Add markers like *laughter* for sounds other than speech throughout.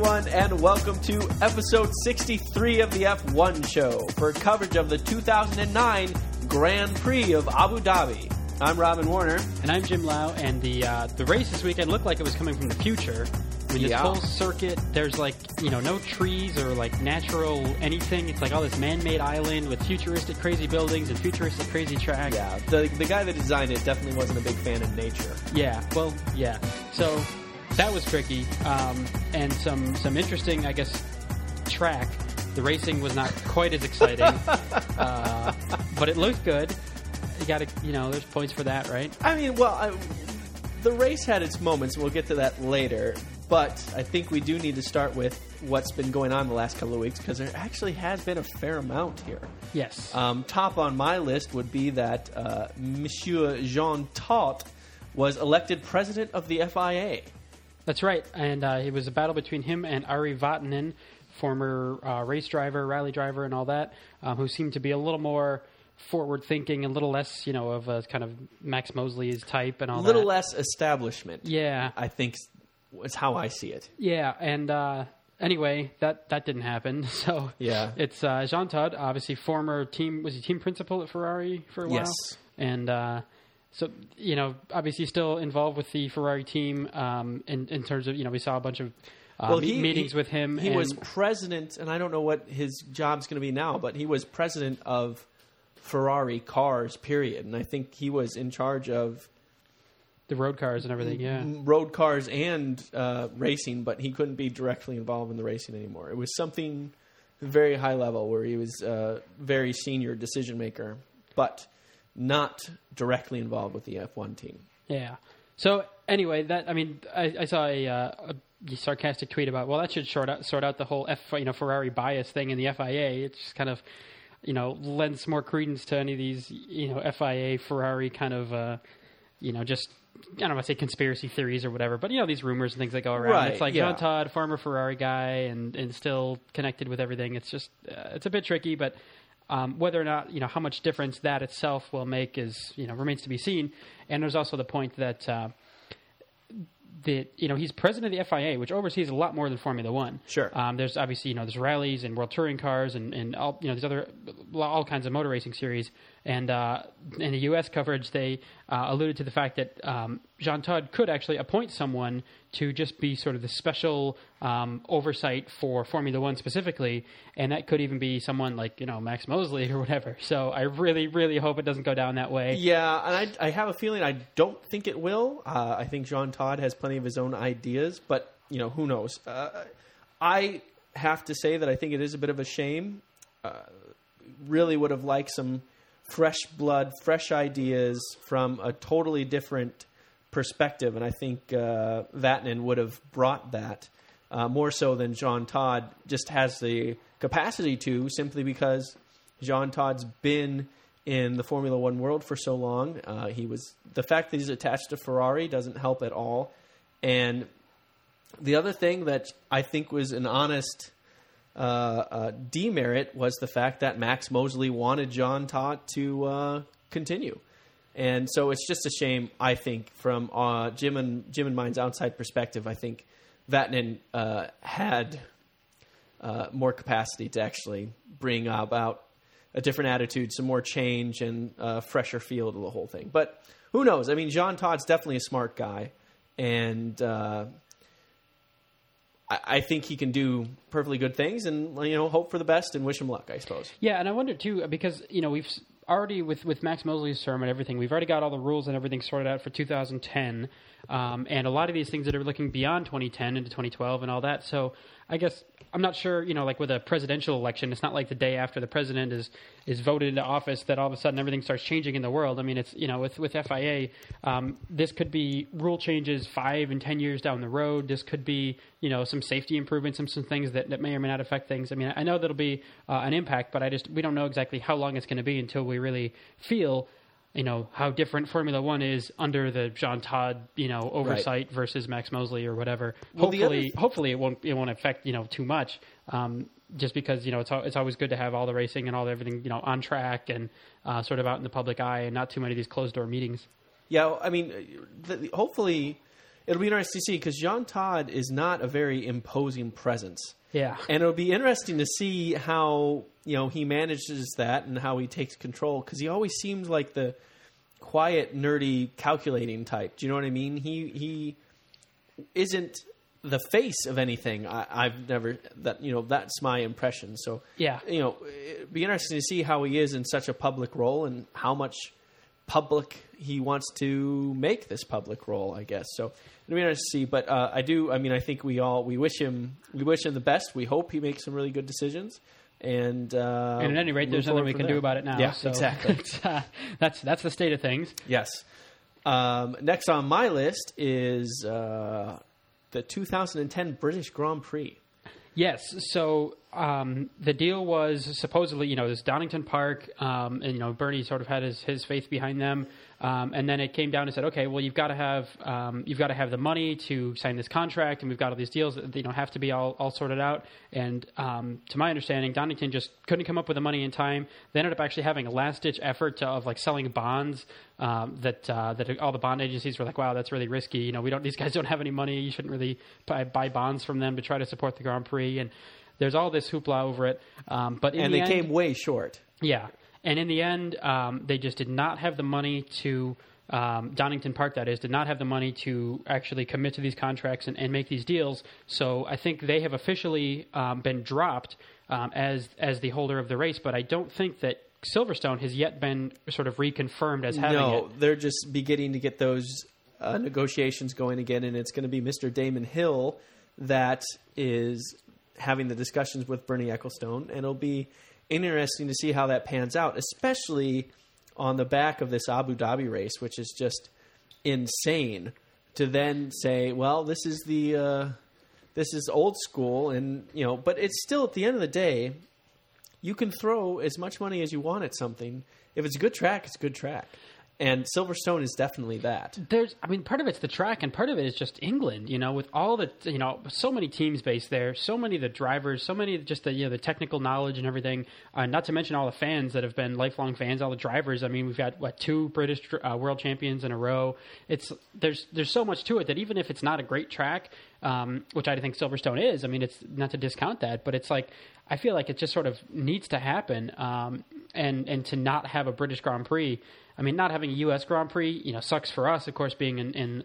everyone, and welcome to episode 63 of the F1 Show for coverage of the 2009 Grand Prix of Abu Dhabi. I'm Robin Warner. And I'm Jim Lau, and the uh, the race this weekend looked like it was coming from the future. I mean, this Yeah. whole circuit, there's like you know no trees or like natural anything. It's like all this man-made island with futuristic crazy buildings and futuristic crazy track. Yeah, the, the guy that designed it definitely wasn't a big fan of nature. Yeah, well, yeah. So that was tricky, um, and some some interesting, I guess, track. The racing was not quite as exciting, *laughs* uh, but it looked good. You got to, you know, there's points for that, right? I mean, well, I, the race had its moments. We'll get to that later. But I think we do need to start with what's been going on the last couple of weeks because there actually has been a fair amount here. Yes. Um, top on my list would be that uh, Monsieur Jean Todt was elected president of the FIA. That's right, and uh, it was a battle between him and Ari Vatanen, former uh, race driver, rally driver, and all that, um, who seemed to be a little more forward thinking, and a little less, you know, of a kind of Max Mosley's type and A all little that. less establishment, Yeah, I think, is how I see it. yeah, and uh, anyway, that that didn't happen. *laughs* So Yeah. it's uh, Jean Todt, obviously former team was he team principal at Ferrari for a while, Yes. and. Uh, so you know, obviously, still involved with the Ferrari team um, in in terms of you know we saw a bunch of uh, Well, he- meetings he- with him. He was president, and I don't know what his job's going to be now, but he was president of Ferrari cars, period. And I think he was in charge of the road cars and everything. Yeah, road cars and uh, racing, but he couldn't be directly involved in the racing anymore. It was something very high level where he was a very senior decision maker, but not directly involved with the F1 team. yeah. So anyway, that I mean, I, I saw a, uh, a sarcastic tweet about well, that should sort out sort out the whole F you know Ferrari bias thing in the FIA. It's just kind of you know lends more credence to any of these you know FIA Ferrari kind of uh, you know just. I don't want to say conspiracy theories or whatever, but you know these rumors and things that go around. Right, it's like yeah. Jean Todt, former Ferrari guy, and, and still connected with everything. It's just uh, it's a bit tricky, but um, whether or not you know how much difference that itself will make is you know remains to be seen. And there's also the point that uh, that you know he's president of the FIA, which oversees a lot more than Formula One. Sure. Um, there's obviously you know there's rallies and world touring cars and and all you know these other all kinds of motor racing series. And uh, in the U.S. coverage, they uh, alluded to the fact that um, Jean Todt could actually appoint someone to just be sort of the special um, oversight for Formula One specifically, and that could even be someone like you know Max Mosley or whatever. So I really, really hope it doesn't go down that way. Yeah, and I, I have a feeling I don't think it will. Uh, I think Jean Todt has plenty of his own ideas, but you know who knows. Uh, I have to say that I think it is a bit of a shame. Uh, really would have liked some fresh blood, fresh ideas from a totally different perspective, and I think uh, Vatanen would have brought that uh, more so than Jean Todt just has the capacity to, simply because Jean Todt's been in the Formula One world for so long. Uh, he was the fact that he's attached to Ferrari doesn't help at all, and the other thing that I think was an honest uh, uh, demerit was the fact that Max Mosley wanted Jean Todt to uh, continue, and so it's just a shame. I think from uh, Jim and Jim and mine's outside perspective, I think Vatanen uh, had uh, more capacity to actually bring about a different attitude, some more change, and uh, fresher feel to the whole thing. But who knows? I mean, Jean Todt's definitely a smart guy, and uh, I, think he can do perfectly good things. And you know, hope for the best and wish him luck. I suppose. Yeah, and I wonder too because you know we've already with with Max Mosley's term and everything, we've already got all the rules and everything sorted out for 2010, um, and a lot of these things that are looking beyond 2010 into 2012 and all that. So I guess I'm not sure. You know, like with a presidential election, it's not like the day after the president is is voted into office that all of a sudden everything starts changing in the world. I mean, it's you know with with FIA, um, this could be rule changes five and ten years down the road. This could be you know some safety improvements, some some things that, that may or may not affect things. I mean, I know that'll be uh, an impact, but I just we don't know exactly how long it's going to be until we really feel. You know how different Formula One is under the Jean Todt, you know, oversight versus Max Mosley or whatever. Well, hopefully, other- hopefully it won't it won't affect you know too much. Um, just because you know it's it's always good to have all the racing and all the everything you know on track and uh, sort of out in the public eye and not too many of these closed door meetings. Yeah, I mean, hopefully, it'll be interesting to see because Jean Todt is not a very imposing presence. Yeah. And it'll be interesting to see how you know he manages that and how he takes control because he always seems like the quiet, nerdy, calculating type. Do you know what I mean? He he isn't the face of anything. I, I've never that you know that's my impression. So Yeah. you know, it'd be interesting to see how he is in such a public role and how much public he wants to make this public role. I guess so. It'll be interesting to see. But uh, I do. I mean, I think we all we wish him we wish him the best. We hope he makes some really good decisions. And uh, And at any rate, there's nothing we can there. do about it now. Yeah, so *laughs* exactly. uh, that's that's the state of things. Yes. Um, next on my list is uh, the 2010 British Grand Prix. Yes. So um, the deal was supposedly, you know, this Donington Park, um, and you know, Bernie sort of had his, his faith behind them, um, and then it came down and said, okay, well, you've got to have um, you've got to have the money to sign this contract, and we've got all these deals that you know have to be all, all sorted out. And um, to my understanding, Donington just couldn't come up with the money in time. They ended up actually having a last ditch effort to, of like selling bonds um, that uh, that all the bond agencies were like, wow, that's really risky. You know, we don't these guys don't have any money. You shouldn't really buy, buy bonds from them to try to support the Grand Prix. And there's all this hoopla over it. Um, but in And the they end, came way short. yeah, and in the end, um, they just did not have the money to. Um, Donington Park, that is, did not have the money to actually commit to these contracts and, and make these deals. So I think they have officially um, been dropped um, as as the holder of the race. But I don't think that Silverstone has yet been sort of reconfirmed as having no, it. they're just beginning to get those uh, negotiations going again, and it's going to be Mr. Damon Hill that is having the discussions with Bernie Ecclestone, and it'll be interesting to see how that pans out, especially on the back of this Abu Dhabi race, which is just insane. To then say, well, this is the uh, this is old school, and you know, but it's still at the end of the day, you can throw as much money as you want at something. If it's a good track, it's a good track. And Silverstone is definitely that. there's i mean part of it's the track and part of it is just england you know with all the you know so many teams based there so many of the drivers so many just the you know the technical knowledge and everything uh, not to mention all the fans that have been lifelong fans all the drivers i mean we've got what two british uh, world champions in a row it's there's there's so much to it that even if it's not a great track um, which i think silverstone is i mean it's not to discount that but it's like i feel like it just sort of needs to happen um, and and to not have a british grand prix I mean, not having a U.S. Grand Prix, you know, sucks for us, of course, being in, in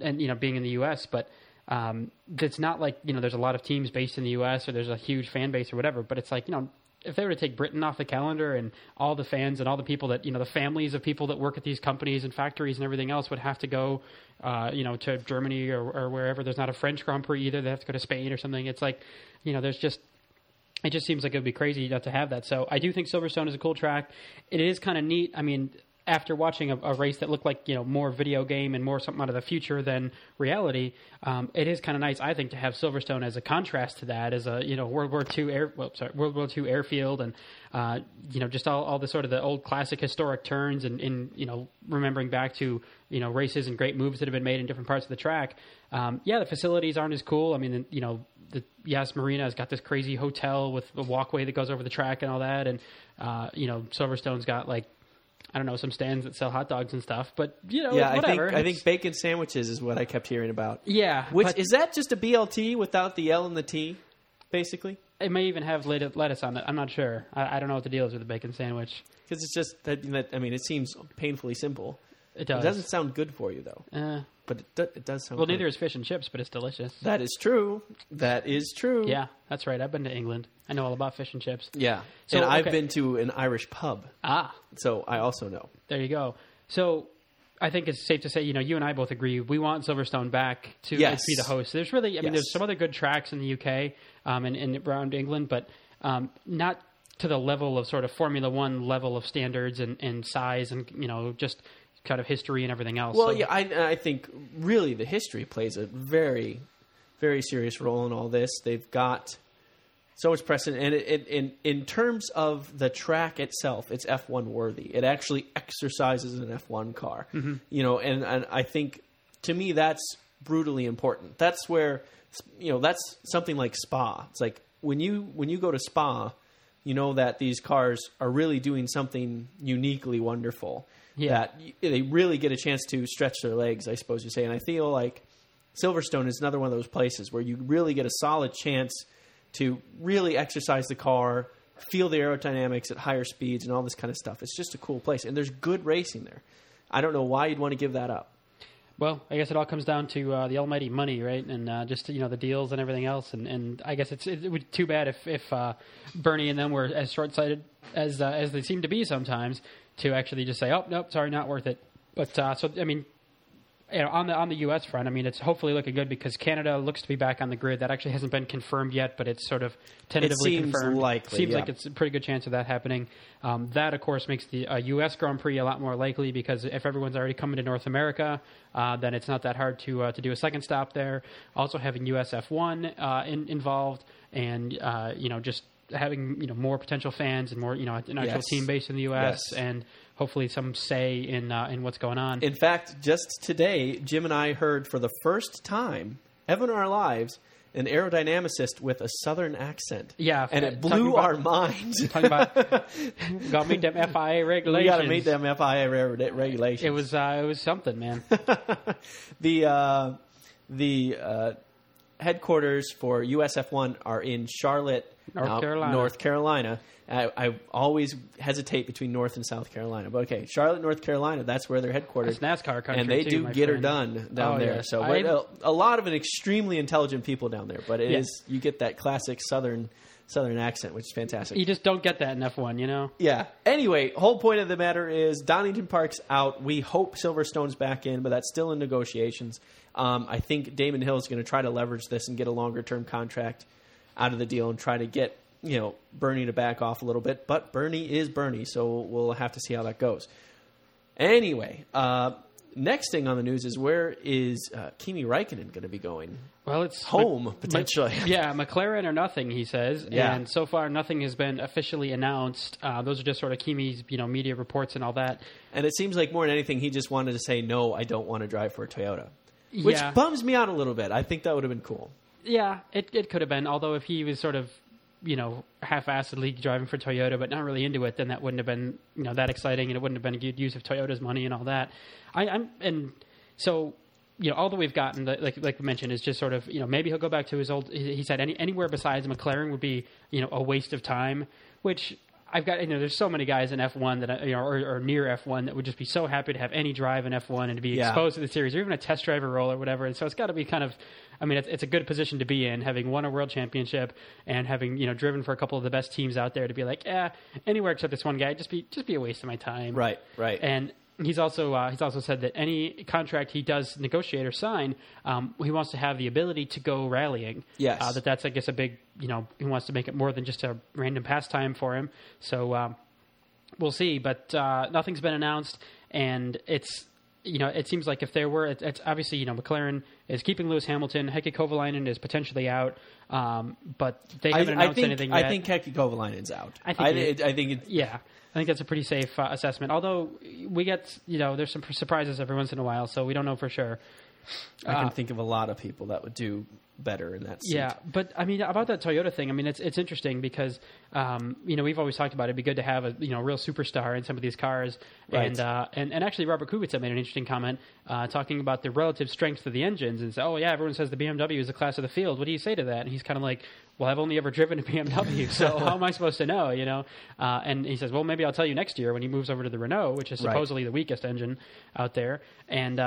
and you know, being in the U.S. But um, it's not like you know, there's a lot of teams based in the U.S. or there's a huge fan base or whatever. But it's like you know, if they were to take Britain off the calendar and all the fans and all the people that you know, the families of people that work at these companies and factories and everything else would have to go, uh, you know, to Germany or, or wherever. There's not a French Grand Prix either. They have to go to Spain or something. It's like, you know, there's just it just seems like it would be crazy not to have that. So I do think Silverstone is a cool track. It is kind of neat. I mean, after watching a, a race that looked like you know more video game and more something out of the future than reality, um, it is kind of nice, I think, to have Silverstone as a contrast to that, as a you know World War II air, well, sorry, World War II airfield, and uh, you know just all, all the sort of the old classic historic turns, and, you know remembering back to you know races and great moves that have been made in different parts of the track. Um, yeah, the facilities aren't as cool. I mean, you know the Yas Marina has got this crazy hotel with a walkway that goes over the track and all that, and uh, you know Silverstone's got like I don't know some stands that sell hot dogs and stuff. But you know, Yeah, I think. I think bacon sandwiches is what I kept hearing about. yeah, Which but is that just a BLT without the L and the T, basically? it may even have lettuce on it. I'm not sure. I, I don't know what the deal is with the bacon sandwich. Because it's just that, that. I mean, it seems painfully simple. It It does. doesn't sound good for you though, Uh, but it, do, it does sound. well, good. neither is fish and chips, but it's delicious. That is true. That is true. Yeah, that's right. I've been to England. I know all about fish and chips. Yeah. So, and I've okay. been to an Irish pub, Ah, so I also know. There you go. So I think it's safe to say, you know, you and I both agree we want Silverstone back to Yes. be the host. There's really, I mean, Yes. there's some other good tracks in the UK um, and, and around England, but um, not to the level of sort of Formula One level of standards and, and size and you know just kind of history and everything else. Well, So- yeah, I, I think really the history plays a very, very serious role in all this. They've got so much precedent, and it, it, in in terms of the track itself, it's F one worthy. It actually exercises an F one car, mm-hmm. you know, and, and I think to me that's brutally important. That's where you know that's something like Spa. It's like when you when you go to Spa, you know that these cars are really doing something uniquely wonderful. Yeah. that they really get a chance to stretch their legs, I suppose you say. And I feel like Silverstone is another one of those places where you really get a solid chance to really exercise the car, feel the aerodynamics at higher speeds, and all this kind of stuff. It's just a cool place, and there's good racing there. I don't know why you'd want to give that up. Well, I guess it all comes down to uh, the almighty money, right? And uh, just you know the deals and everything else. And, and I guess it's it would be too bad if if uh, Bernie and them were as short sighted as uh, as they seem to be sometimes to actually just say, oh nope, sorry, not worth it. But uh, so I mean, you know, on the on the U.S. front, I mean, it's hopefully looking good because Canada looks to be back on the grid. That actually hasn't been confirmed yet, but it's sort of tentatively seems confirmed. likely, Seems yeah. like it's a pretty good chance of that happening. Um, that, of course, makes the uh, U.S. Grand Prix a lot more likely because if everyone's already coming to North America, uh, then it's not that hard to uh, to do a second stop there. Also, having US F1 uh, in, involved, and uh, you know, just having you know more potential fans and more you know an actual Yes. team base in the U.S. Yes. and hopefully some say in uh, in what's going on. In fact, just today, Jim and I heard for the first time ever in our lives an aerodynamicist with a southern accent. Yeah, and it blew about- our minds. *laughs* Talking about *laughs* got to meet them FIA regulations. we got to meet them FIA re- regulations. It was uh, it was something, man. *laughs* the uh, the uh, headquarters for USF1 are in Charlotte, North uh, Carolina. North Carolina. I, I always hesitate between North and South Carolina, but okay, Charlotte, North Carolina. That's where they're headquartered. NASCAR country, and they too, do get her done down Oh, there. yeah. So uh, a lot of an extremely intelligent people down there, but it is Yeah. you get that classic Southern Southern accent, which is fantastic. You just don't get that in F1, you know. Yeah. Anyway, whole point of the matter is Donington Park's out. We hope Silverstone's back in, but that's still in negotiations. Um, I think Damon Hill is going to try to leverage this and get a longer term contract out of the deal and try to get you know Bernie to back off a little bit. But Bernie is Bernie, so we'll have to see how that goes. Anyway, uh, next thing on the news is where is uh, Kimi Räikkönen going to be going? Well, it's Home, Mc- potentially. Mc- *laughs* yeah, McLaren or nothing, he says. Yeah. And so far, nothing has been officially announced. Uh, those are just sort of Kimi's, you know, media reports and all that. And it seems like more than anything, he just wanted to say, no, I don't want to drive for a Toyota. Which Yeah. bums me out a little bit. I think that would have been cool. Yeah, it it could have been. Although if he was sort of, you know, half-assedly driving for Toyota, but not really into it, then that wouldn't have been, you know, that exciting, and it wouldn't have been a good use of Toyota's money and all that. I, I'm and so. You know, all that we've gotten, like like we mentioned, is just sort of you know maybe he'll go back to his old. He he said any anywhere besides McLaren would be you know a waste of time. Which I've got you know there's so many guys in F1 that I- you know or, or near F1 that would just be so happy to have any drive in F1 and to be Yeah. exposed to the series or even a test driver role or whatever. And so it's got to be kind of, I mean, it's, it's a good position to be in, having won a world championship and having you know driven for a couple of the best teams out there to be like, yeah, anywhere except this one guy, just be just be a waste of my time. Right, right. And he's also uh, he's also said that any contract he does negotiate or sign, um, he wants to have the ability to go rallying. Yes. uh, that that's I guess a big you know he wants to make it more than just a random pastime for him. So um, we'll see, but uh, nothing's been announced, and it's you know it seems like if there were, it's, it's obviously you know McLaren is keeping Lewis Hamilton, Heikki Kovalainen is potentially out, um, but they haven't I announced think anything yet. I think Heikki Kovalainen's out. I think I, it- I think Yeah, I think that's a pretty safe uh, assessment. Although we get, you know, there's some surprises every once in a while, so we don't know for sure. I can Uh, think of a lot of people that would do better in that seat. Yeah, but I mean about that Toyota thing. I mean it's it's interesting because um, you know we've always talked about it'd be good to have a you know real superstar in some of these cars, Right. and uh, and and actually Robert Kubica made an interesting comment uh, talking about the relative strength of the engines and said, oh yeah, everyone says the BMW is the class of the field. What do you say to that? And he's kind of like, well, I've only ever driven a BMW, *laughs* so how am I supposed to know? You know, uh, and he says, well, maybe I'll tell you next year when he moves over to the Renault, which is Right. supposedly the weakest engine out there, and.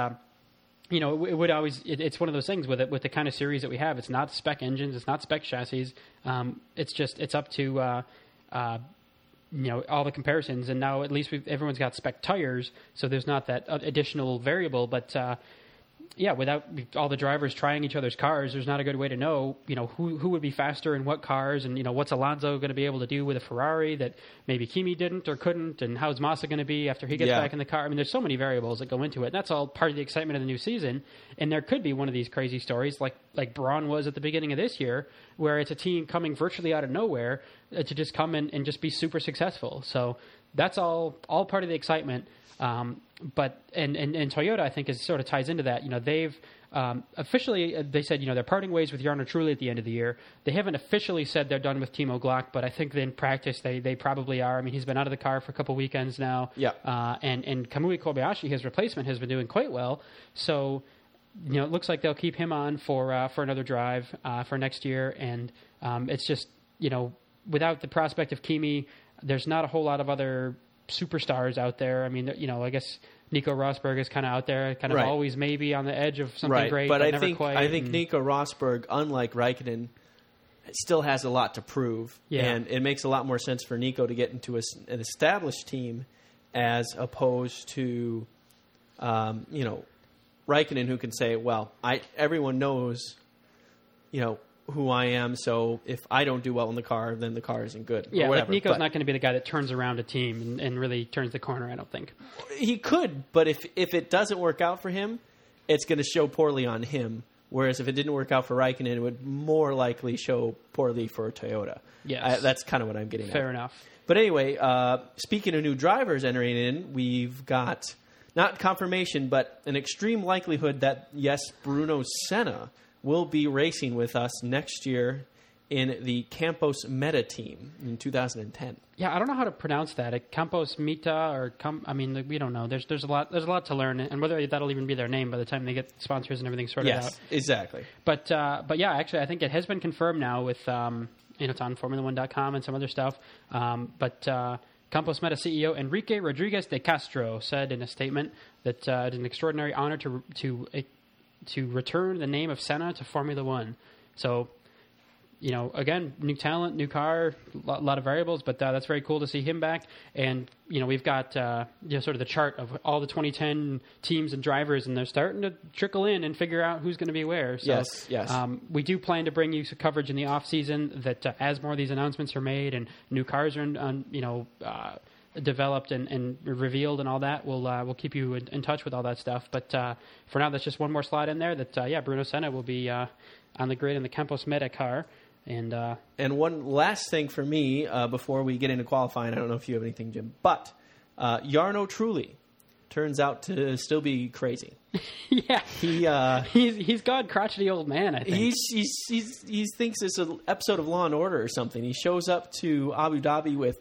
You know, it, would always. It, it's one of those things with it with the kind of series that we have. It's not spec engines. It's not spec chassis. Um, it's just it's up to uh, uh, you know all the comparisons. And now at least everyone's got spec tires, so there's not that uh, additional variable. But uh, yeah, without all the drivers trying each other's cars, there's not a good way to know, you know, who who would be faster in what cars, and you know, what's Alonso going to be able to do with a Ferrari that maybe Kimi didn't or couldn't, and how's Massa going to be after he gets Yeah. back in the car. I mean, there's so many variables that go into it. And that's all part of the excitement of the new season. And there could be one of these crazy stories, like like Braun was at the beginning of this year, where it's a team coming virtually out of nowhere uh, to just come in and just be super successful. So that's all all part of the excitement. Um, but and, and and Toyota, I think, is sort of ties into that. You know, they've um, officially, uh, they said you know they're parting ways with Jarno Trulli at the end of the year. They haven't officially said they're done with Timo Glock, but I think in practice they, they probably are. I mean, he's been out of the car for a couple weekends now. Yeah. Uh, and and Kamui Kobayashi, his replacement, has been doing quite well. So you know, it looks like they'll keep him on for uh, for another drive uh, for next year, and um, it's just you know, without the prospect of Kimi, there's not a whole lot of other superstars out there. I mean, you know, I guess Nico Rosberg is kind of out there, kind of Right. always maybe on the edge of something right, great, but, I never think quite. I think and- Nico Rosberg, unlike Raikkonen, still has a lot to prove, Yeah. and it makes a lot more sense for Nico to get into a an established team as opposed to, um, you know, Raikkonen, who can say, "Well, I everyone knows, you know." Who I am, so if I don't do well in the car, then the car isn't good. yeah, like whatever. Nico's But- not going to be the guy that turns around a team and, and really turns the corner. I don't think. he could, but if if it doesn't work out for him, it's going to show poorly on him. Whereas if it didn't work out for Raikkonen, it would more likely show poorly for Toyota. Yeah, that's kind of what I'm getting Fair at. enough. But anyway, uh, speaking of new drivers entering in, we've got not confirmation, but an extreme likelihood that yes, Bruno Senna will be racing with us next year in the Campos Meta team in 2010. Yeah, I don't know how to pronounce that. Uh, Campos Meta or Com- I mean, we don't know. There's there's a lot there's a lot to learn, and whether that'll even be their name by the time they get sponsors and everything sorted out. Yes, exactly. But uh, but yeah, actually, I think it has been confirmed now with um, you know it's on Formula1.com and some other stuff. Um, but uh, Campos Meta CEO Enrique Rodriguez de Castro said in a statement that uh, it's an extraordinary honor to to to return the name of Senna to Formula One. So. You know, again, new talent, new car, a lot, lot of variables, but uh, that's very cool to see him back. And you know, we've got uh, you know sort of the chart of all the 2010 teams and drivers, and they're starting to trickle in and figure out who's going to be where. So, Yes, yes. Um, we do plan to bring you some coverage in the off season. That uh, as more of these announcements are made and new cars are, in, on, you know. Developed and, and revealed and all that we'll uh, we'll keep you in, in touch with all that stuff but uh, for now that's just one more slide in there that uh, yeah Bruno Senna will be uh, on the grid in the Campos Meta car and uh, And one last thing for me uh, before we get into qualifying, I don't know if you have anything, Jim, but uh, Jarno Trulli turns out to still be crazy. *laughs* yeah He uh, he's he's gone crotchety old man I think he's, he's, he's, he thinks it's an episode of Law and Order or something. He shows up to Abu Dhabi with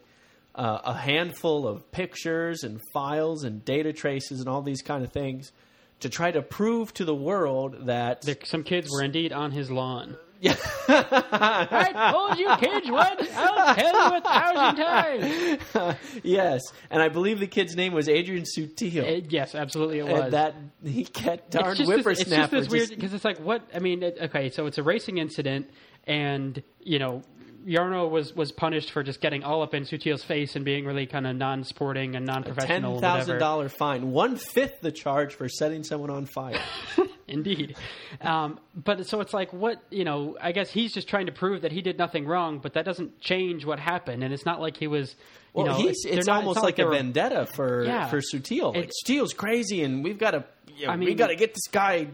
uh, a handful of pictures and files and data traces and all these kind of things to try to prove to the world that There- some kids were indeed on his lawn yeah, *laughs* I told you kids would I'll tell you a thousand times *laughs* yes, and I believe the kid's name was Adrian Sutil. Uh, yes absolutely it was and that he kept darn it's just this, it's just whippersnapper. this weird because it's like what I mean. It, okay, so it's a racing incident, and you know. Jarno was, was punished for just getting all up in Sutil's face and being really kind of non-sporting and non-professional. ten thousand dollar fine, one fifth the charge for setting someone on fire. *laughs* Indeed. Um, but so it's like, what, you know, I guess he's just trying to prove that he did nothing wrong, but that doesn't change what happened. And it's not like he was, you Well, know, he's, they're it's not- almost not like, they a were- vendetta for Yeah. for Sutil. Like Sutil's crazy, and we've got to, you know, I we mean- got to get this guy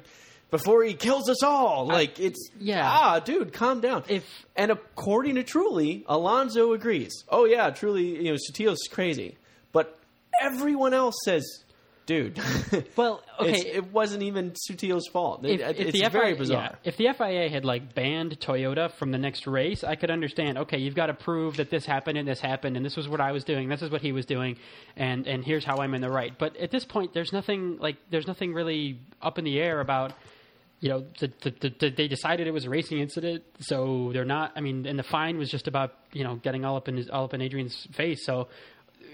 before he kills us all. Like it's yeah. ah, dude, calm down. If- and according to Trulli, Alonso agrees. Oh yeah, Trulli, you know, Sutil's crazy, but everyone else says. Dude, *laughs* Well, okay. It wasn't even Sutil's fault. If, It- if it's the very FIA bizarre. yeah, if the FIA had like banned Toyota from the next race, I could understand. Okay, you've got to prove that this happened and this happened, and this was what I was doing, this is what he was doing, and and here's how I'm in the right. But at this point, there's nothing like there's nothing really up in the air about. You know, the, the, the, they decided it was a racing incident, so they're not. I mean, and the fine was just about you know getting all up in his, all up in Adrian's face. So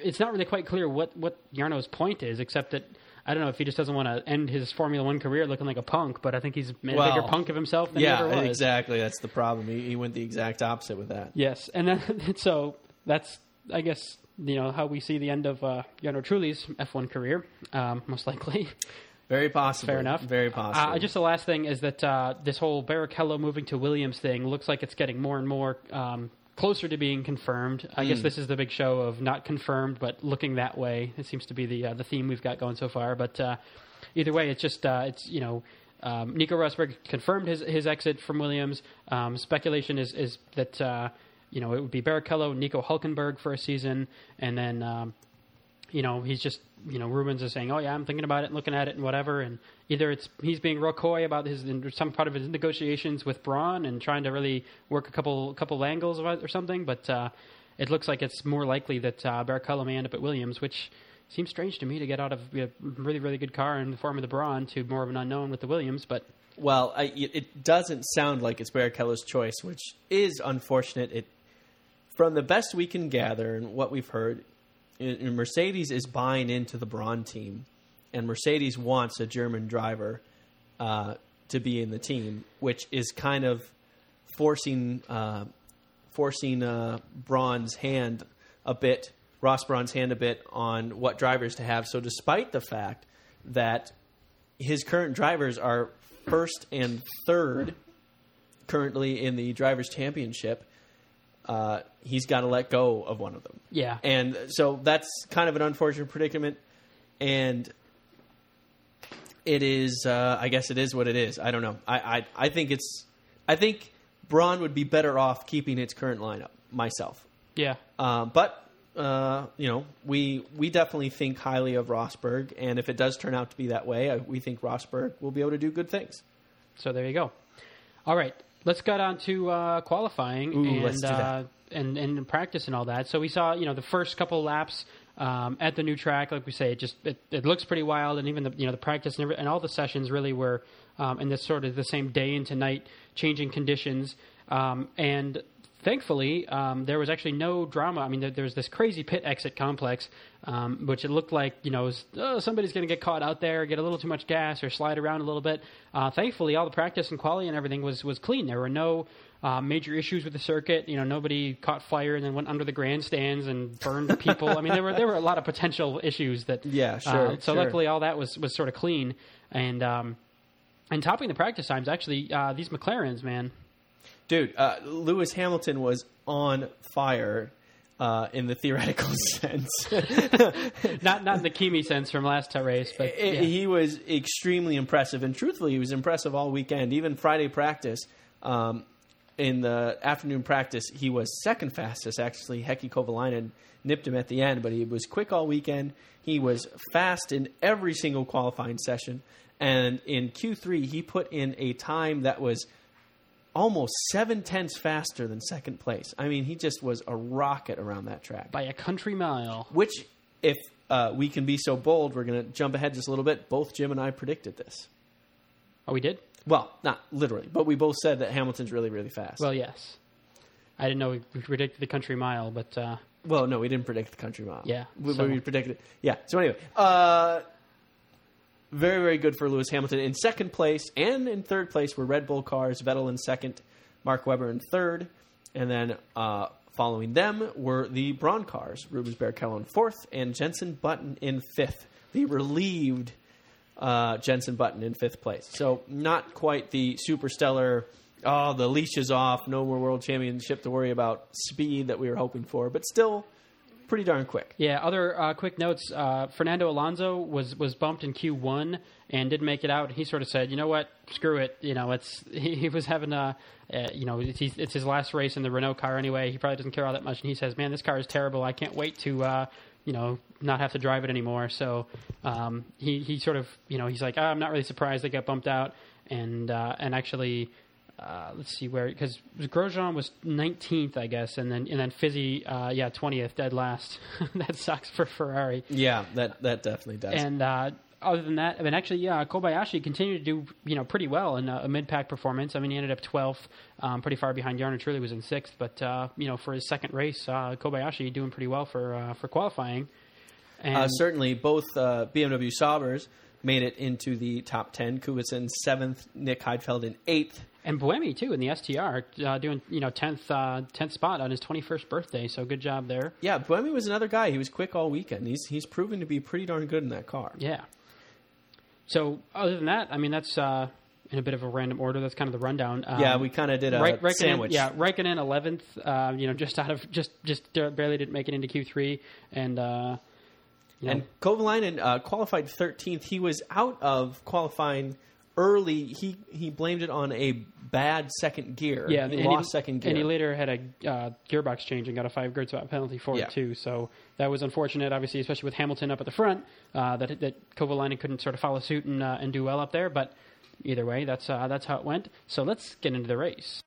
it's not really quite clear what what Jarno's point is, except that I don't know if he just doesn't want to end his Formula One career looking like a punk, but I think he's made a bigger punk of himself than yeah, he ever was. exactly. That's the problem. He, he went the exact opposite with that. Yes, and then *laughs* so that's I guess you know how we see the end of uh, Jarno Trulli's F1 career, um, most likely. *laughs* Very possible. Fair enough. Very possible. Uh, just the last thing is that uh, this whole Barrichello moving to Williams thing looks like it's getting more and more um, closer to being confirmed. I Hmm. guess this is the big show of not confirmed, but looking that way. It seems to be the uh, the theme we've got going so far. But uh, either way, it's just uh, it's you know. Um, Nico Rosberg confirmed his his exit from Williams. Um, speculation is is that uh, you know it would be Barrichello, Nico Hulkenberg for a season, and then um, you know, he's just, you know, Rubens is saying, "Oh yeah, I'm thinking about it and looking at it and whatever." And either it's he's being real coy about his some part of his negotiations with Braun and trying to really work a couple couple angles or something. But uh, it looks like it's more likely that uh, Barrichello may end up at Williams, which seems strange to me to get out of a really really good car in the form of the Braun to more of an unknown with the Williams. But Well, I, it doesn't sound like it's Barrichello's choice, which is unfortunate. It, from the best we can gather and what we've heard, i- Mercedes is buying into the Braun team, and Mercedes wants a German driver uh, to be in the team, which is kind of forcing uh, forcing uh, Braun's hand a bit, Ross Braun's hand a bit on what drivers to have. So, despite the fact that his current drivers are first and third currently in the drivers championship uh, he's got to let go of one of them. Yeah, and so that's kind of an unfortunate predicament and it is uh, i guess it is what it is. I don't know. I, I i think it's i think braun would be better off keeping its current lineup myself. Yeah, um, but uh, you know, we we definitely think highly of Rosberg, and if it does turn out to be that way, uh, we think Rosberg will be able to do good things. So there you go. All right, let's get on to uh, qualifying Ooh, and, let's do that. Uh, and and practice and all that. So we saw you know the first couple laps um, at the new track, like we say, it just it, it looks pretty wild, and even the you know the practice and, every, and all the sessions really were um, in this sort of the same day into night changing conditions, um, and thankfully, um, there was actually no drama. I mean, there, there was this crazy pit exit complex, um, which it looked like you know was, oh, somebody's going to get caught out there, get a little too much gas, or slide around a little bit. Uh, thankfully, all the practice and quality and everything was was clean. There were no uh, major issues with the circuit. You know, nobody caught fire and then went under the grandstands and burned people. I mean, there were there were a lot of potential issues that. *laughs* Yeah, sure, Uh, so sure. luckily, all that was was sort of clean and. Um, and topping the practice times, actually, uh, these McLarens, man, Dude, uh, Lewis Hamilton was on fire uh, in the theoretical *laughs* sense. *laughs* not not in the Kimi sense from last race, but yeah. He was extremely impressive, and truthfully, he was impressive all weekend. Even Friday practice, um, in the afternoon practice, he was second fastest. Actually, Heikki Kovalainen nipped him at the end, but he was quick all weekend. He was fast in every single qualifying session, and in Q3, he put in a time that was almost seven tenths faster than second place. I mean, he just was a rocket around that track by a country mile. which if uh, we can be so bold, we're going to jump ahead just a little bit. Both Jim and I predicted this. Oh, we did. Well, not literally, but we both said that Hamilton's really, really fast. Well, yes. I didn't know we predicted the country mile, but uh, Well, no, we didn't predict the country mile. Yeah, we, so- we predicted. Yeah. So anyway, uh, very, very good for Lewis Hamilton in second place, and in third place were Red Bull cars. Vettel in second, Mark Webber in third, and then uh, following them were the Braun cars. Rubens Barrichello in fourth, and Jenson Button in fifth. The relieved uh, Jenson Button in fifth place. So not quite the super stellar. Oh, the leash is off. No more world championship to worry about speed that we were hoping for, but still pretty darn quick. yeah. Other uh, quick notes: uh, Fernando Alonso was was bumped in Q one and didn't make it out. He sort of said, "You know what? Screw it. You know, it's *laughs* he, he was having a, uh, you know, it's, it's his last race in the Renault car anyway. He probably doesn't care all that much." And he says, "Man, this car is terrible. I can't wait to." Uh, you know, not have to drive it anymore. So um, he he sort of you know he's like, "Ah, I'm not really surprised they got bumped out, and uh, and actually uh, let's see where because Grosjean was 19th, I guess, and then and then Fizzy, uh, yeah, 20th, dead last. *laughs* that sucks for Ferrari. Yeah, that that definitely does. And uh, other than that, I mean, actually, yeah, Kobayashi continued to do you know pretty well in a, a mid pack performance. I mean, he ended up 12th, um, pretty far behind Jarno Trulli was in sixth, but uh, you know for his second race, uh, Kobayashi doing pretty well for uh, for qualifying. And uh, certainly, both uh, BMW Saubers made it into the top ten. Kubica in seventh, Nick Heidfeld in eighth. And Buemi too in the STR, uh, doing you know tenth uh, tenth spot on his twenty first birthday. So good job there. Yeah, Buemi was another guy. He was quick all weekend. He's he's proven to be pretty darn good in that car. Yeah. So other than that, I mean that's uh, in a bit of a random order. That's kind of the rundown. Um, yeah, we kind of did a Raik- Raikkonen, sandwich. Yeah, Raikkonen eleventh. Uh, you know, just out of just just barely didn't make it into Q three, and uh, And Kovalainen uh, qualified 13th. He was out of qualifying early. He he blamed it on a bad second gear. Yeah, he and lost second gear. and he later had a uh, gearbox change and got a five grid swap penalty for Yeah. it too. So that was unfortunate, obviously, especially with Hamilton up at the front. Uh, that that Kovalainen couldn't sort of follow suit and uh, and do well up there. But either way, that's uh, that's how it went. So let's get into the race.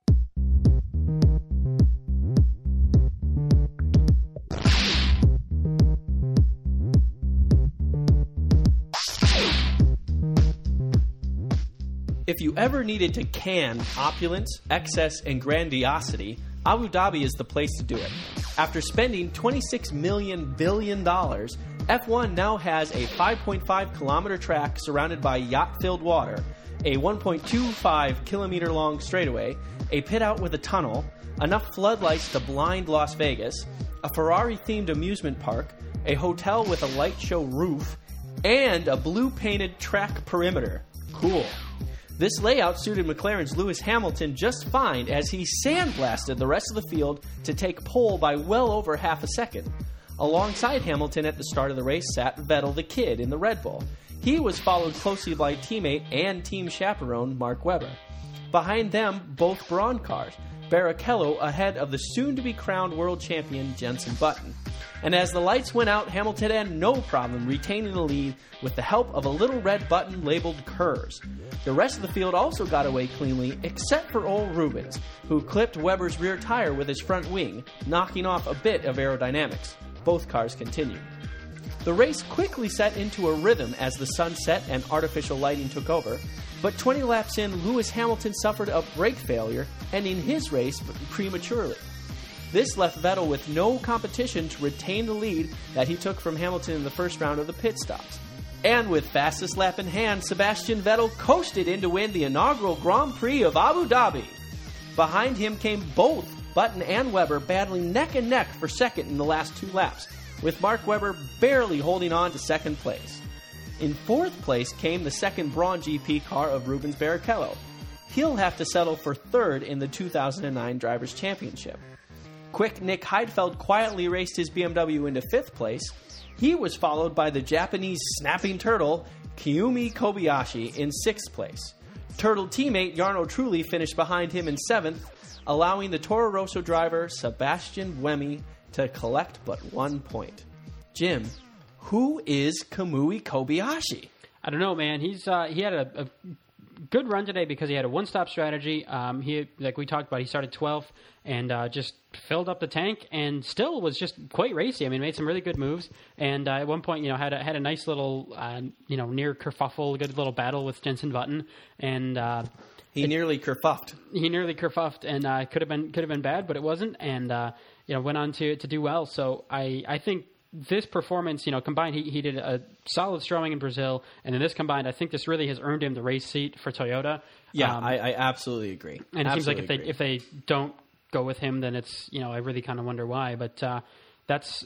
If you ever needed to can opulence, excess, and grandiosity, Abu Dhabi is the place to do it. After spending 26 million billion dollars, F1 now has a 5.5 kilometer track surrounded by yacht-filled water, a 1.25 kilometer long straightaway, a pit out with a tunnel, enough floodlights to blind Las Vegas, a Ferrari-themed amusement park, a hotel with a light show roof, and a blue painted track perimeter. Cool. This layout suited McLaren's Lewis Hamilton just fine as he sandblasted the rest of the field to take pole by well over half a second. Alongside Hamilton at the start of the race sat Vettel the Kid in the Red Bull. He was followed closely by teammate and team chaperone Mark Webber. Behind them, both Braun cars, Barrichello ahead of the soon to be crowned world champion Jenson Button. And as the lights went out, Hamilton had no problem retaining the lead with the help of a little red button labeled KERS. The rest of the field also got away cleanly, except for old Rubens, who clipped Webber's rear tire with his front wing, knocking off a bit of aerodynamics. Both cars continued. The race quickly set into a rhythm as the sun set and artificial lighting took over, but 20 laps in, Lewis Hamilton suffered a brake failure, ending his race prematurely. This left Vettel with no competition to retain the lead that he took from Hamilton in the first round of the pit stops. And with fastest lap in hand, Sebastian Vettel coasted in to win the inaugural Grand Prix of Abu Dhabi. Behind him came both Button and Webber battling neck and neck for second in the last two laps, with Mark Webber barely holding on to second place. In fourth place came the second Braun GP car of Rubens Barrichello. He'll have to settle for third in the 2009 Drivers' Championship. Quick Nick Heidfeld quietly raced his BMW into fifth place. He was followed by the Japanese snapping turtle, Kamui Kobayashi, in sixth place. Turtle teammate Jarno Trulli finished behind him in seventh, allowing the Toro Rosso driver Sebastian Buemi to collect but one point. Jim, who is Kamui Kobayashi? I don't know, man. He's uh, he had a, a good run today because he had a one-stop strategy. Um, he like we talked about, he started 12th and uh, just filled up the tank, and still was just quite racy. I mean, made some really good moves, and uh, at one point, you know, had a, had a nice little uh, you know near kerfuffle, good little battle with Jenson Button, and. Uh, He nearly kerfuffed. he nearly kerfuffed and uh, could have been could have been bad, but it wasn't, and uh, you know went on to to do well. So I I think this performance, you know, combined, he, he did a solid showing in Brazil, and then this combined, I think this really has earned him the race seat for Toyota. Yeah, Um, I, I absolutely agree. and it seems like if Absolutely they if they don't go with him, then it's you know I really kind of wonder why. But uh, that's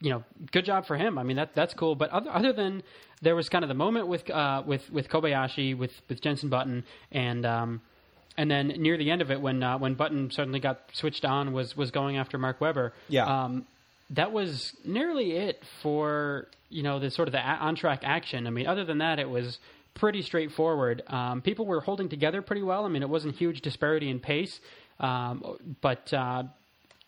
you know good job for him. I mean that that's cool. But other, other than there was kind of the moment with uh, with with Kobayashi with with Jenson Button and. Um, and then near the end of it, when uh, when Button suddenly got switched on, was was going after Mark Webber. Yeah. Um, that was nearly it for you know the sort of the on track action. I mean, other than that, it was pretty straightforward. Um, people were holding together pretty well. I mean, it wasn't huge disparity in pace, um, but uh,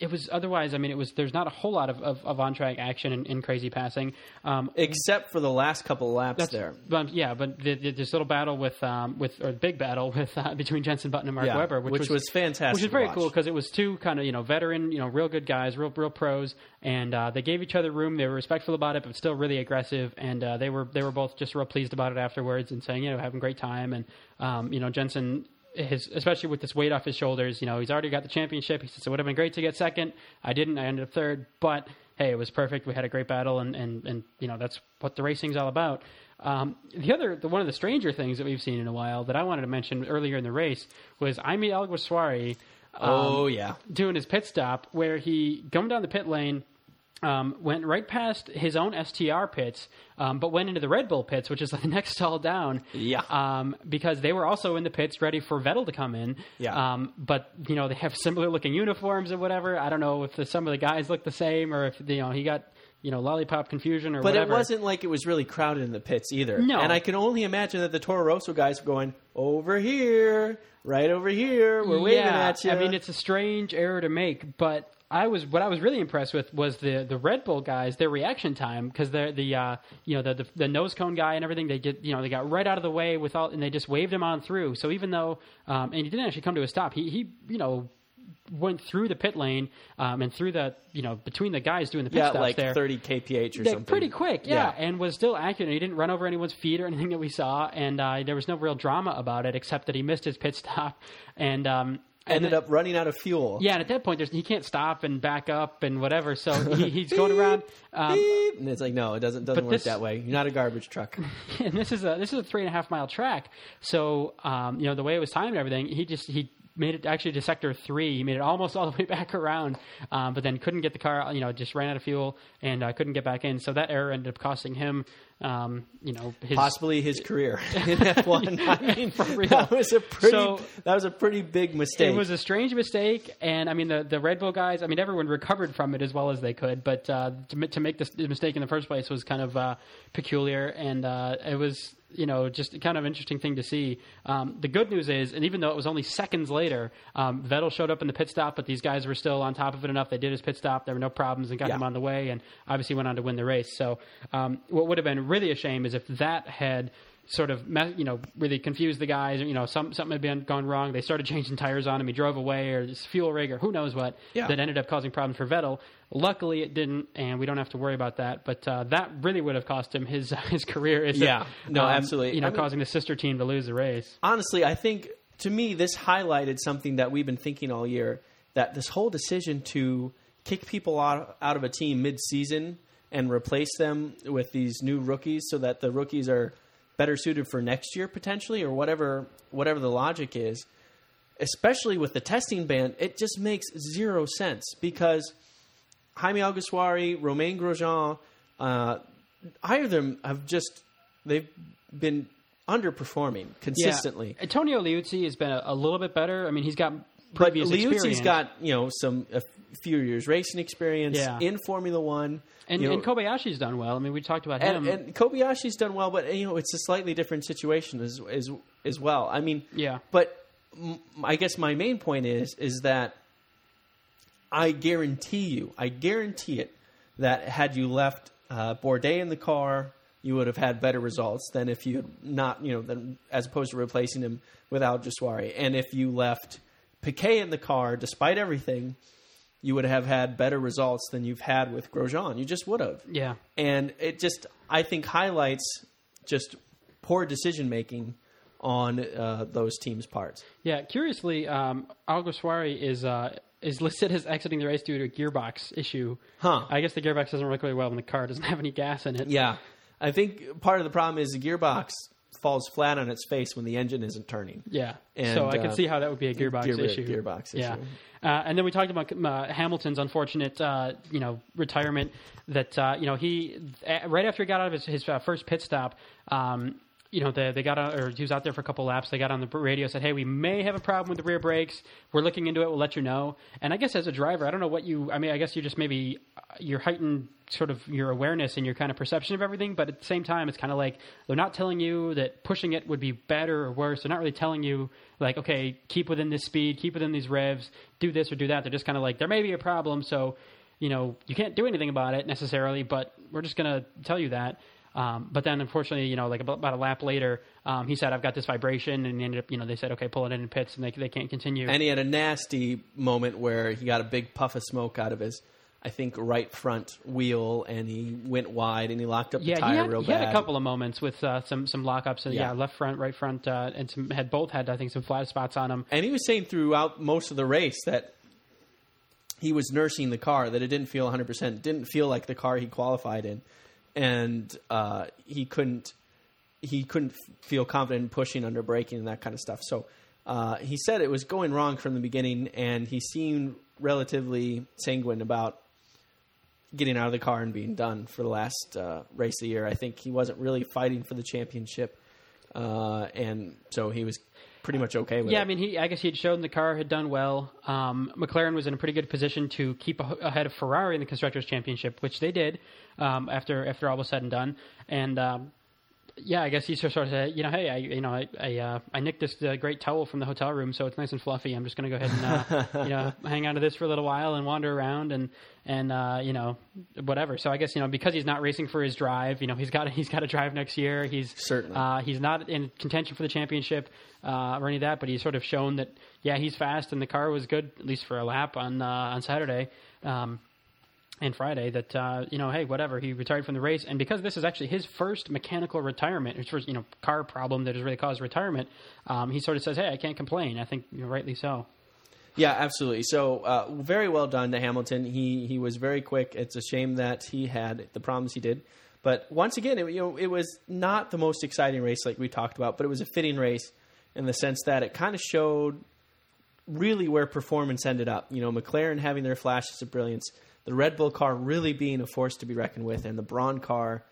it was otherwise. I mean, it was there's not a whole lot of, of, of on track action in, in crazy passing. Um, except for the last couple of laps there. But yeah, but the, the, this little battle with um, with or big battle *laughs* with uh, between Jenson Button and Mark Yeah, Webber, which, which was fantastic which was very cool because it was two kind of you know veteran, you know, real good guys, real real pros, and uh, they gave each other room. They were respectful about it, but still really aggressive, and uh, they were they were both just real pleased about it afterwards and saying you know having a great time, and um, you know Jenson. His, especially with this weight off his shoulders, you know, he's already got the championship. He says it would have been great to get second. I didn't. I ended up third, but hey, it was perfect. We had a great battle, and and, and you know that's what the racing's all about. Um, the other, the, one of the stranger things that we've seen in a while that I wanted to mention earlier in the race was Jaime Alguersuari um, oh yeah, doing his pit stop where he going down the pit lane. Um, went right past his own STR pits, um, but went into the Red Bull pits, which is *laughs* the next stall down. Yeah. Um, because they were also in the pits ready for Vettel to come in. Yeah. Um, but you know they have similar looking uniforms or whatever. I don't know if the, some of the guys look the same or if you know he got you know lollipop confusion or But whatever. it wasn't like it was really crowded in the pits either. No. And I can only imagine that the Toro Rosso guys were going, over here, right over here, we're waving yeah, at you. I mean, it's a strange error to make, but I was what I was really impressed with was the the Red Bull guys, their reaction time because they're the uh, you know the, the the nose cone guy and everything. They get you know they got right out of the way with all and they just waved him on through. So even though um, and he didn't actually come to a stop, he he you know went through the pit lane um, and through the you know between the guys doing the pit yeah, stops like there. 30 kph or something. pretty quick, yeah, Yeah. and was still accurate. He didn't run over anyone's feet or anything that we saw, and uh, there was no real drama about it except that he missed his pit stop *laughs* and um, and Ended then- up running out of fuel. yeah, and at that point, there's, he can't stop and back up and whatever. So he, *laughs* he's going around. Um. And it's like, no, it doesn't doesn't work this- that way. You're not a garbage truck. *laughs* and this is a this is a three and a half mile track. So um, you know the way it was timed and everything, he just he made it actually to sector three. He made it almost all the way *laughs* back around, um, but then couldn't get the car. You know, just ran out of fuel and uh, couldn't get back in. So that error ended up costing him. Um, you know, his Possibly his *laughs* career in F1. *laughs* I mean, that was a pretty So- that was a pretty big mistake. It was a strange mistake, and I mean the the Red Bull guys. I mean everyone recovered from it as well as they could, but uh, to, to make this mistake in the first place was kind of uh, peculiar, and uh, it was you know just kind of interesting thing to see. Um, the good news is, and even though it was only seconds later, um, Vettel showed up in the pit stop, but these guys were still on top of it enough. They did his pit stop. There were no problems and got Yeah. him on the way, and obviously went on to win the race. So um, what would have been really a shame is if that had sort of you know really confused the guys. Or you know, some something had been gone wrong. They started changing tires on him. He drove away, or this fuel rig, or who knows what. Yeah. That ended up causing problems for Vettel. Luckily, it didn't, and we don't have to worry about that. But uh, that really would have cost him his *laughs* his career. Is Yeah. it, No, absolutely. You know, I mean- causing the sister team to lose the race. honestly, I think to me this highlighted something that we've been thinking all year that this whole decision to kick people out, out of a team mid-season and replace them with these new rookies so that the rookies are better suited for next year potentially or whatever whatever the logic is especially with the testing ban it just makes zero sense because Jaime Alguersuari, Romain Grosjean, uh, either of them have just they've been underperforming consistently. Yeah. Antonio Liuzzi has been a, a little bit better. I mean, he's got But previous Liuzzi's experience. got you know some a few years racing experience Yeah. in Formula One, and, you know, and Kobayashi's done well. I mean, we talked about and, him. and Kobayashi's done well, but you know it's a slightly different situation as as as well. I mean, yeah, but m- I guess my main point is is that I guarantee you, I guarantee it, that had you left uh, Bourdais in the car, you would have had better results than if you had not, you know, than as opposed to replacing him with Alguersuari. And if you left Piquet in the car, despite everything, you would have had better results than you've had with Grosjean. You just would have yeah. and it just I think highlights just poor decision making on uh, those teams' parts. Yeah, curiously, um, Alguersuari is uh, is listed as exiting the race due to a gearbox issue. Huh. I guess the gearbox doesn't work really well when the car doesn't *laughs* have any gas in it. Yeah, I think part of the problem is the gearbox falls flat on its face when the engine isn't turning. Yeah. And, so I can uh, see how that would be a gearbox gear- issue. gearbox Yeah. issue. Uh, and then we talked about uh, Hamilton's unfortunate, uh, you know, retirement. That uh, you know he uh, right after he got out of his, his uh, first pit stop. Um, you know, they, they got on, or he was out there for a couple laps. They got on the radio, said, "Hey, we may have a problem with the rear brakes. We're looking into it. We'll let you know." And I guess as a driver, I don't know what you. I mean, I guess you just maybe uh, your heightened sort of your awareness and your kind of perception of everything. But at the same time, it's kind of like they're not telling you that pushing it would be better or worse. They're not really telling you like, okay, keep within this speed, keep within these revs, do this or do that. They're just kind of like, there may be a problem, so you know you can't do anything about it necessarily, but we're just going to tell you that. Um, but then, unfortunately, you know, like about, about a lap later, um, he said, "I've got this vibration," and he ended up, you know, they said, "Okay, pull it in pits," and they they can't continue. And he had a nasty moment where he got a big puff of smoke out of his, I think, right front wheel, and he went wide and he locked up the yeah, tire he had, real he bad. had a couple of moments with uh, some some lockups. And, yeah. Yeah. left front, right front, uh, and some had both had I think some flat spots on them. And he was saying throughout most of the race that he was nursing the car, that it didn't feel 100%, didn't feel like the car he qualified in. And uh, he couldn't he couldn't feel confident in pushing under braking and that kind of stuff. So uh, he said it was going wrong from the beginning, and he seemed relatively sanguine about getting out of the car and being done for the last uh, race of the year. I think he wasn't really fighting for the championship, uh, and so he was pretty much okay with Yeah, it. I mean, he I guess he had shown the car had done well. Um, McLaren was in a pretty good position to keep a, ahead of Ferrari in the constructors' championship, which they did um, after after all was said and done. And um, yeah, I guess he sort of said, you know, hey, I you know I I, uh, I nicked this uh, great towel from the hotel room, so it's nice and fluffy. I'm just going to go ahead and uh, *laughs* you know hang on to this for a little while and wander around and and uh, you know whatever. So I guess you know because he's not racing for his drive, you know he's got *laughs* he's got to drive next year. He's Certainly. uh, he's not in contention for the championship uh, or any of that, but he's sort of shown that yeah he's fast and the car was good at least for a lap on uh, on Saturday. Um, and Friday that uh, you know, hey, whatever. He retired from the race, and because this is actually his first mechanical retirement, his first you know car problem that has really caused retirement, um, he sort of says, hey, I can't complain. I think you know, rightly so. Yeah, absolutely. So uh, very well done to Hamilton. He he was very quick. It's a shame that he had the problems he did, but once again, it, you know, it was not the most exciting race like we talked about, but it was a fitting race in the sense that it kind of showed really where performance ended up. You know, McLaren having their flashes of brilliance, the Red Bull car really being a force to be reckoned with, and the Brawn car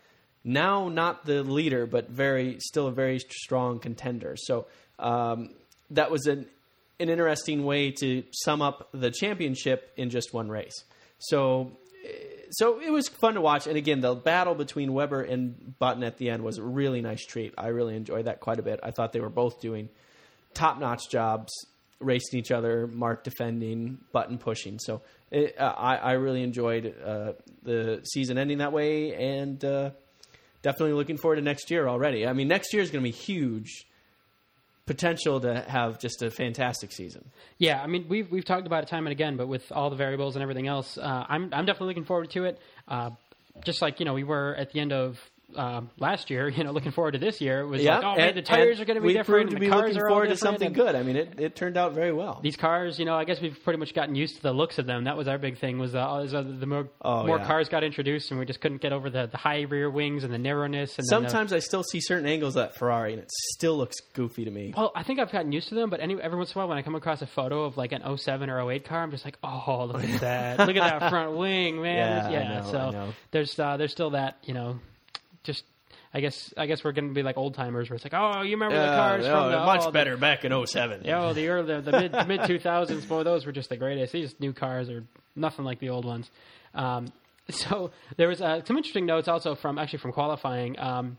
now not the leader, but very still a very strong contender. So um, that was an an interesting way to sum up the championship in just one race. So so it was fun to watch. And again, the battle between Webber and Button at the end was a really nice treat. I really enjoyed that quite a bit. I thought they were both doing top notch jobs, racing each other, Mark defending, Button pushing. So it, uh, I, I really enjoyed uh, the season ending that way, and uh, definitely looking forward to next year already. I mean, next year is going to be huge. Potential to have just a fantastic season. Yeah, I mean we've we've talked about it time and again, but with all the variables and everything else, uh, I'm I'm definitely looking forward to it. Uh, just like you know we were at the end of um, last year, *laughs* you know, looking forward to this year. It was like, oh man, the tires are going to be different. and the cars looking are forward to something good. I mean, it, it turned out very well. These cars, you know, I guess we've pretty much gotten used to the looks of them. That was our big thing. Was, uh, was uh, the more Oh, more yeah. cars got introduced, and we just couldn't get over the, the high rear wings and the narrowness. And then the- Sometimes I still see certain angles at Ferrari, and it still looks goofy to me. Well, I think I've gotten used to them, but any, every once in a while when I come across a photo of like an 07 or 08 car, I'm just like, oh, look at *laughs* that. look at that front wing, man. Yeah, yeah. know, so there's uh, there's still that, you know, just I guess I guess we're going to be like old timers where it's like, oh, you remember the Uh, cars no, from the much oh, the- better back in 07. yeah, oh, the early, the mid mid 2000s, boy, those were just the greatest. These new cars are nothing like the old ones. Um, so there was uh, some interesting notes also from actually from qualifying. Um,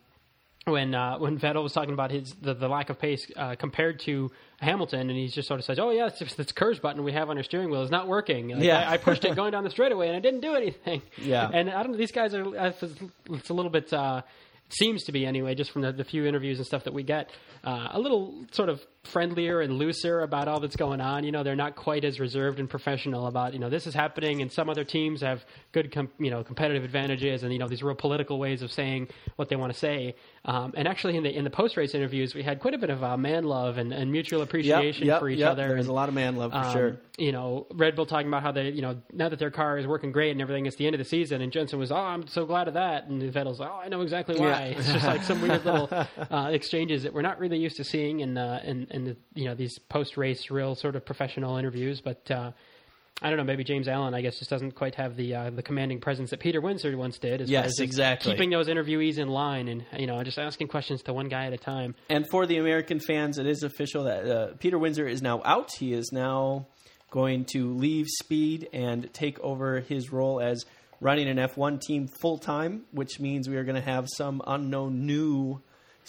when uh, when Vettel was talking about his the, the lack of pace uh, compared to Hamilton, and he just sort of says, "Oh yeah, it's this KERS button we have on our steering wheel is not working. Like, Yeah. I, I pushed it going down the straightaway and I didn't do anything. Yeah. and I don't know. These guys are it's a little bit uh, seems to be anyway, just from the, the few interviews and stuff that we get, uh, a little sort of friendlier and looser about all that's going on. You know, they're not quite as reserved and professional about you know this is happening, and some other teams have good com- you know competitive advantages, and you know these real political ways of saying what they want to say. Um, and actually, in the in the post race interviews, we had quite a bit of uh, man love and, and mutual appreciation yep, for each yep. other. There's and, a lot of man love for um, sure. You know, Red Bull talking about how they, you know, now that their car is working great and everything, it's the end of the season. And Jenson was, oh, I'm so glad of that. And the Vettel's like, oh, I know exactly why. Yeah. It's just like some weird little *laughs* uh, exchanges that we're not really used to seeing in, uh, in, in the, you know, these post race, real sort of professional interviews. But, uh, I don't know. Maybe James Allen, I guess, just doesn't quite have the uh, the commanding presence that Peter Windsor once did. As Yes, far as exactly. Keeping those interviewees in line and you know just asking questions to one guy at a time. And for the American fans, it is official that uh, Peter Windsor is now out. He is now going to leave Speed and take over his role as running an F1 team full time, which means we are going to have some unknown new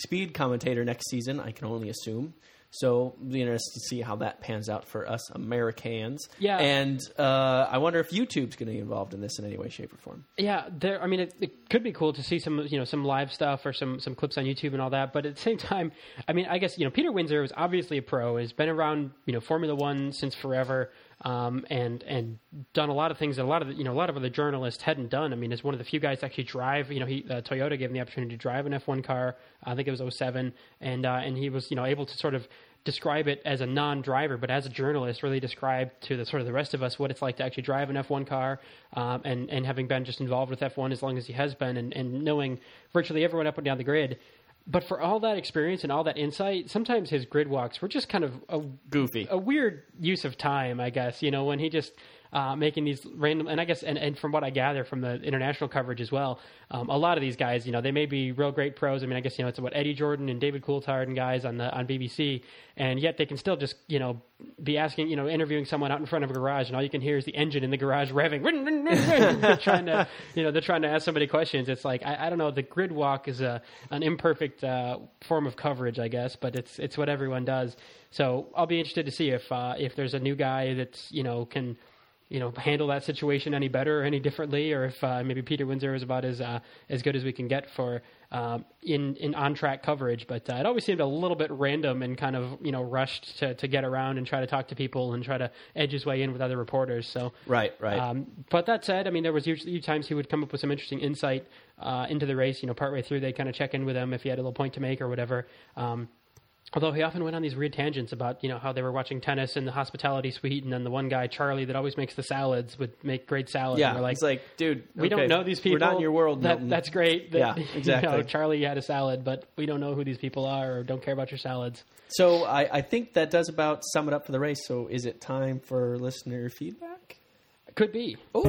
Speed commentator next season. I can only assume. So, be interested to see how that pans out for us Americans. Yeah. And uh, I wonder if YouTube's going to be involved in this in any way, shape, or form. Yeah, there. I mean, it, it could be cool to see some, you know, some live stuff or some some clips on YouTube and all that. But at the same time, I mean, I guess you know, Peter Windsor is obviously a pro. Has been around, you know, Formula One since forever, um, and and done a lot of things that a lot of you know a lot of other journalists hadn't done. I mean, as one of the few guys actually drive. You know, he uh, Toyota gave him the opportunity to drive an F1 car. I think it was 07, and uh, and he was you know able to sort of describe it as a non-driver, but as a journalist, really describe to the sort of the rest of us what it's like to actually drive an F1 car, um, and and having been just involved with F1 as long as he has been, and, and knowing virtually everyone up and down the grid. But for all that experience and all that insight, sometimes his grid walks were just kind of a Goofy. a weird use of time, I guess. You know, when he just uh, making these random. And I guess, and, and from what I gather from the international coverage as well, um, a lot of these guys, you know, they may be real great pros. I mean, I guess you know it's what Eddie Jordan and David Coulthard and guys on the on BBC, and yet they can still just you know be asking, you know, interviewing someone out in front of a garage, and all you can hear is the engine in the garage revving. *laughs* they're trying to, you know, they're trying to ask somebody questions. It's like I, I don't know. The grid walk is a an imperfect uh, form of coverage, I guess, but it's it's what everyone does. So I'll be interested to see if uh, if there's a new guy that's you know can you know handle that situation any better or any differently, or if uh, maybe Peter Windsor is about as uh, as good as we can get for um, in in on track coverage. But uh, it always seemed a little bit random and kind of you know rushed to to get around and try to talk to people and try to edge his way in with other reporters. So Right, right. um, but that said, I mean, there was usually times he would come up with some interesting insight uh, into the race. You know, partway through, they kind of check in with him if he had a little point to make or whatever. Um, although he often went on these weird tangents about you know how they were watching tennis in the hospitality suite, and then the one guy Charlie that always makes the salads would make great salads. yeah, and we're like, it's like, dude, we okay, don't know these people. We're not in your world. That, that's great. That, Yeah, *laughs* You exactly. know, Charlie had a salad, but we don't know who these people are or don't care about your salads. So I, I think that does about sum it up for the race. So is it time for listener feedback? Could be. Oh,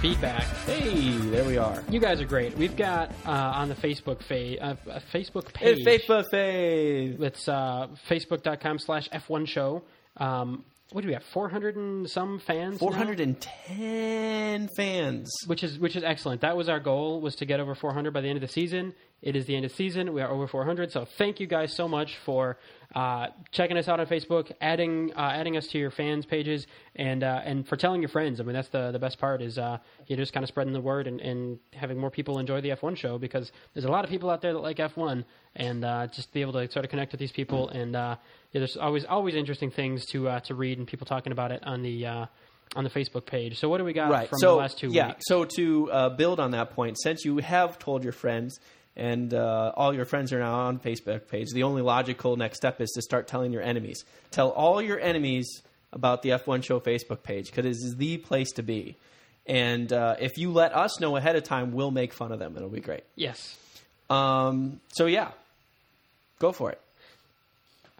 feedback. hey, there we are. You guys are great. We've got uh, on the Facebook fa- uh, a Facebook page. Hey, faith, faith. It's uh, facebook.com slash F1 show. Um, what do we have? 400 and some fans? now? Four hundred and ten fans. Which is which is excellent. That was our goal was to get over 400 by the end of the season. It is the end of the season. We are over 400. So thank you guys so much for uh, checking us out on Facebook, adding uh, adding us to your fans pages, and uh, and for telling your friends. I mean that's the the best part is uh, you're just kind of spreading the word and, and having more people enjoy the F1 show because there's a lot of people out there that like F1 and uh, just be able to sort of connect with these people and uh, yeah, there's always always interesting things to uh, to read and people talking about it on the. Uh, on the Facebook page. So what do we got right. from so the last two yeah. weeks? So to uh, build on that point, since you have told your friends and uh, all your friends are now on Facebook page, the only logical next step is to start telling your enemies. Tell all your enemies about the F1 Show Facebook page because it is the place to be. And uh, if you let us know ahead of time, we'll make fun of them. It'll be great. Yes. Um, so yeah, go for it.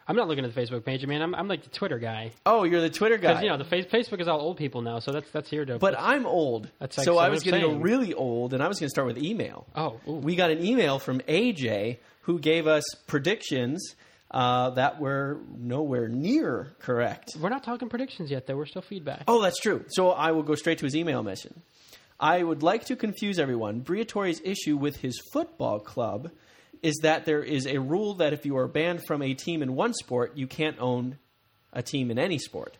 I'm not looking at the Facebook page. I mean, I'm, I'm like the Twitter guy Oh, you're the Twitter guy. because you know the face, Facebook is all old people now, so that's that's here to. But I'm old, That's so actually I was I'm going to go saying. really old, and I was going to start with email. oh, ooh. We got an email from AJ who gave us predictions uh, that were nowhere near correct. we're not talking predictions yet. Though we're still feedback. Oh, that's true. So I will go straight to his email mission. I would like to confuse everyone. Briatore's issue with his football club is that there is a rule that if you are banned from a team in one sport, you can't own a team in any sport.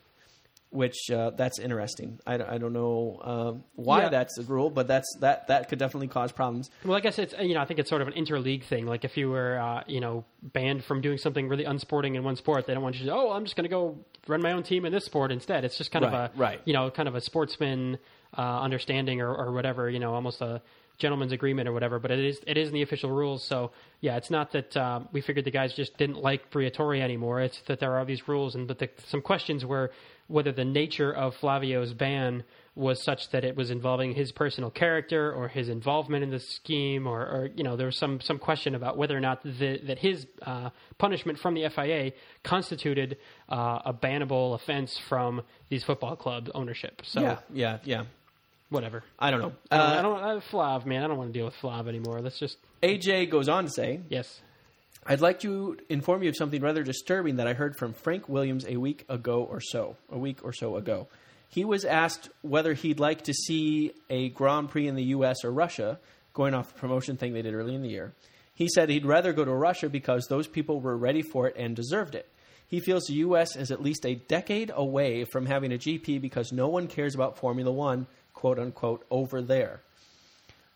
Which uh, that's interesting. I, I don't know uh, why Yeah. that's a rule, but that's that that could definitely cause problems. Well, I guess it's you know I think it's sort of an interleague thing. Like if you were uh, you know banned from doing something really unsporting in one sport, they don't want you to. Oh, I'm just going to go run my own team in this sport instead. It's just kind Right, of a right. you know kind of a sportsman uh, understanding or, or whatever. You know, almost a gentleman's agreement or whatever. But it is it is in the official rules. So yeah, it's not that uh, we figured the guys just didn't like Briatore anymore. It's that there are these rules, and but the, some questions were whether the nature of Flavio's ban was such that it was involving his personal character or his involvement in the scheme, or, or you know, there was some some question about whether or not the, that his uh, punishment from the FIA constituted uh, a bannable offense from these football club ownership. So Yeah, yeah, yeah. Whatever. I don't know. I don't, Uh, I don't uh, Flav, man. I don't want to deal with Flav anymore. Let's just AJ goes on to say, yes. I'd like to inform you of something rather disturbing that I heard from Frank Williams a week ago or so. A week or so ago. He was asked whether he'd like to see a Grand Prix in the US or Russia, going off the promotion thing they did early in the year. He said he'd rather go to Russia because those people were ready for it and deserved it. He feels the US is at least a decade away from having a GP because no one cares about Formula One, quote unquote, over there.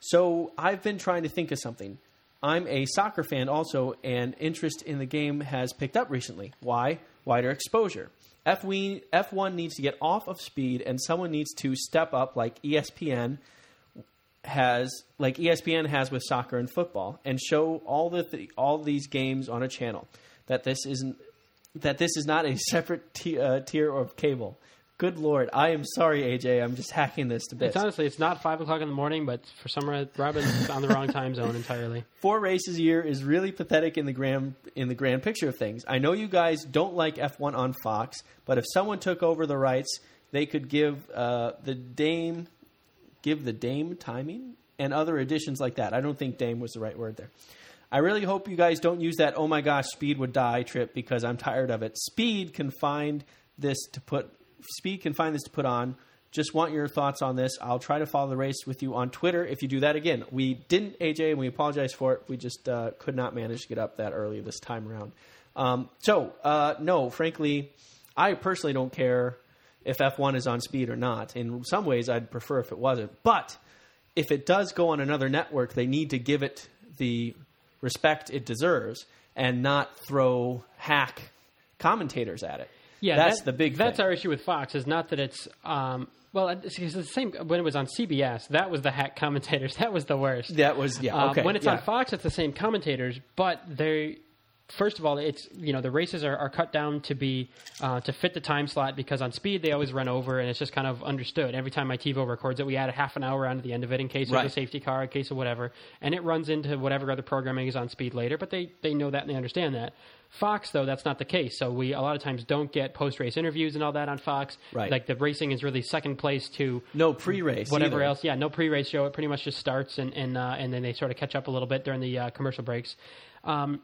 So I've been trying to think of something. I'm a soccer fan also, and interest in the game has picked up recently. Why? Wider exposure. F1 F1 needs to get off of speed, and someone needs to step up, like ESPN has, like ESPN has with soccer and football, and show all the th- all these games on a channel. That this isn't that this is not a *laughs* separate t- uh, tier of cable. Good lord, I am sorry, AJ. I'm just hacking this to bits. It's honestly, it's not five o'clock in the morning, but for some reason, Robin's on the wrong time zone entirely. *laughs* Four races a year is really pathetic in the grand in the grand picture of things. I know you guys don't like F1 on Fox, but if someone took over the rights, they could give uh, the Dame give the Dame timing and other additions like that. I don't think Dame was the right word there. I really hope you guys don't use that oh my gosh speed would die trip because I'm tired of it. Speed can find this to put speed can find this to put on. Just want your thoughts on this. I'll try to follow the race with you on Twitter if you do that again. We didn't AJ and we apologize for it. We just uh, could not manage to get up that early this time around. Um, so uh, no, frankly, I personally don't care if F1 is on speed or not. In some ways, I'd prefer if it wasn't. But if it does go on another network, they need to give it the respect it deserves and not throw hack commentators at it. Yeah, that's that- the big. That's thing. our issue with Fox is not that it's. Um, well, it's, it's the same when it was on CBS. That was the hack commentators. *laughs* That was the worst. That was yeah. Um, when it's yeah. on Fox, it's the same commentators, but they. First of all, it's you know the races are, are cut down to be uh, to fit the time slot because on speed they always run over and it's just kind of understood. Every time my TiVo records it, we add a half an hour onto the end of it in case Right. there's a safety car, in case of whatever, and it runs into whatever other programming is on speed later. But they they know that and they understand that. Fox though that's not the case. So we a lot of times don't get post race interviews and all that on Fox. Right. Like the racing is really second place to no pre-race. whatever either. else. Yeah, no pre-race show. It pretty much just starts and and uh, and then they sort of catch up a little bit during the uh, commercial breaks. Um,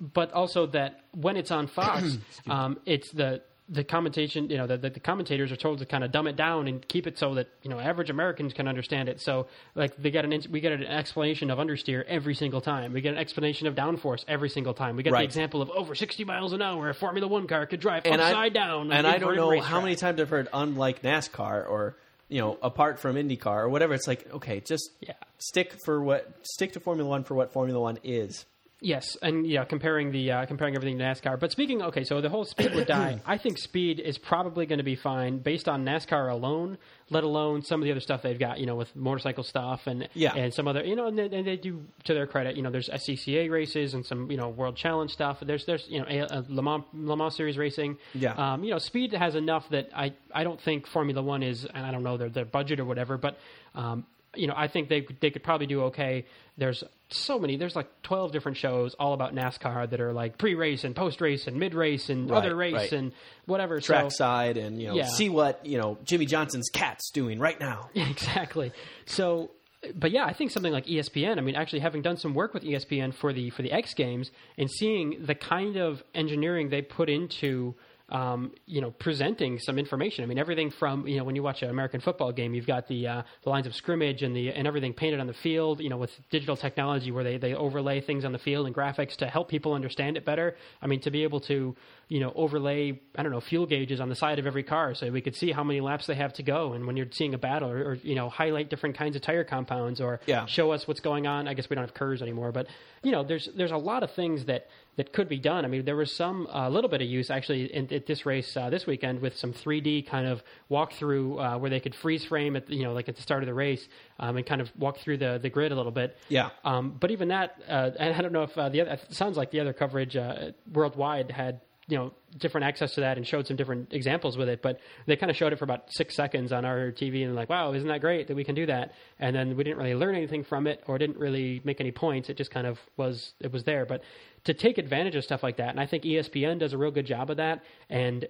but also that when it's on Fox, *coughs* um, it's the the commentation. You know, the, the, the commentators are told to kind of dumb it down and keep it so that you know average Americans can understand it. So like they get an we get an explanation of understeer every single time. We get an explanation of downforce every single time. We get Right. the example of over sixty miles an hour a Formula One car could drive And I- upside down. And I don't know how many times I've heard unlike NASCAR or you know apart from IndyCar or whatever. It's like okay, just Yeah. stick for what stick to Formula One for what Formula One is. Yes, and yeah, comparing the uh, comparing everything to NASCAR. But speaking, okay, so the whole speed would die. *clears throat* I think speed is probably going to be fine based on NASCAR alone, let alone some of the other stuff they've got, you know, with motorcycle stuff and Yeah. and some other, you know, and they, and they do to their credit, you know, there's SCCA races and some, you know, World Challenge stuff. There's there's you know a, a Le, Mans, Le Mans Series racing. Yeah. um, you know, speed has enough that I I don't think Formula One is, and I don't know their their budget or whatever, but. Um, you know, I think they they could probably do okay. There's so many. There's like 12 different shows all about NASCAR that are like pre-race and post-race and mid-race and Right, other race right. and whatever. So, Trackside and you know Yeah. see what you know Jimmie Johnson's cat's doing right now. *laughs* exactly. So, but yeah, I think something like ESPN. I mean, actually, having done some work with ESPN for the for the X Games and seeing the kind of engineering they put into. Um, you know, presenting some information. I mean, everything from you know when you watch an American football game, you've got the uh, the lines of scrimmage and the and everything painted on the field. You know, with digital technology where they they overlay things on the field and graphics to help people understand it better. I mean, to be able to you know overlay I don't know fuel gauges on the side of every car so we could see how many laps they have to go. And when you're seeing a battle, or, or you know highlight different kinds of tire compounds, or Yeah. show us what's going on. I guess we don't have KERS anymore, but you know there's there's a lot of things that that could be done. I mean, there was some a little bit of use actually in, at this race uh, this weekend with some 3D kind of walkthrough uh, where they could freeze frame at the, you know like at the start of the race um, and kind of walk through the the grid a little bit. Yeah. Um, but even that, uh, and *laughs* I don't know if uh, the other, it sounds like the other coverage uh, worldwide had you know different access to that and showed some different examples with it. But they kind of showed it for about six seconds on our TV and like, wow, isn't that great that we can do that? And then we didn't really learn anything from it or didn't really make any points. It just kind of was it was there. But to take advantage of stuff like that, and I think ESPN does a real good job of that. And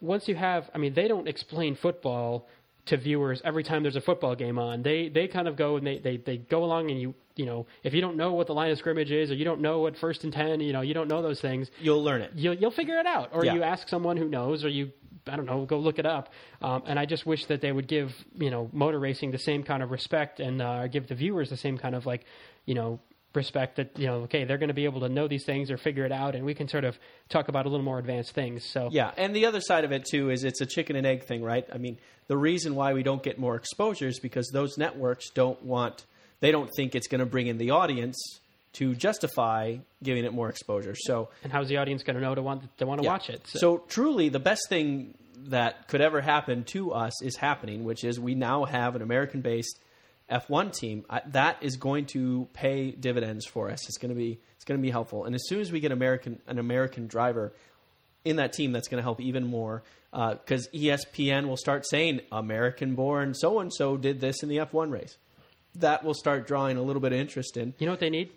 once you have, I mean, they don't explain football to viewers every time there's a football game on. They they kind of go and they, they, they go along and you you know if you don't know what the line of scrimmage is or you don't know what first and ten you know you don't know those things You'll learn it. you'll you'll figure it out or Yeah. you ask someone who knows or you I don't know go look it up. Um, and I just wish that they would give you know motor racing the same kind of respect and uh, give the viewers the same kind of like you know respect that you know okay they're going to be able to know these things or figure it out and we can sort of talk about a little more advanced things so Yeah, and the other side of it too is it's a chicken and egg thing, right? I mean, the reason why we don't get more exposure is because those networks don't want they don't think it's going to bring in the audience to justify giving it more exposure. So, and how's the audience going to know to want to want to yeah. watch it So. truly the best thing that could ever happen to us is happening, which is we now have an American-based F1 team. I, that is going to pay dividends for us. It's going to be it's going to be helpful. And as soon as we get American an American driver in that team that's going to help even more uh, because ESPN will start saying American-born so and so did this in the F1 race. That will start drawing a little bit of interest in. You know what they need?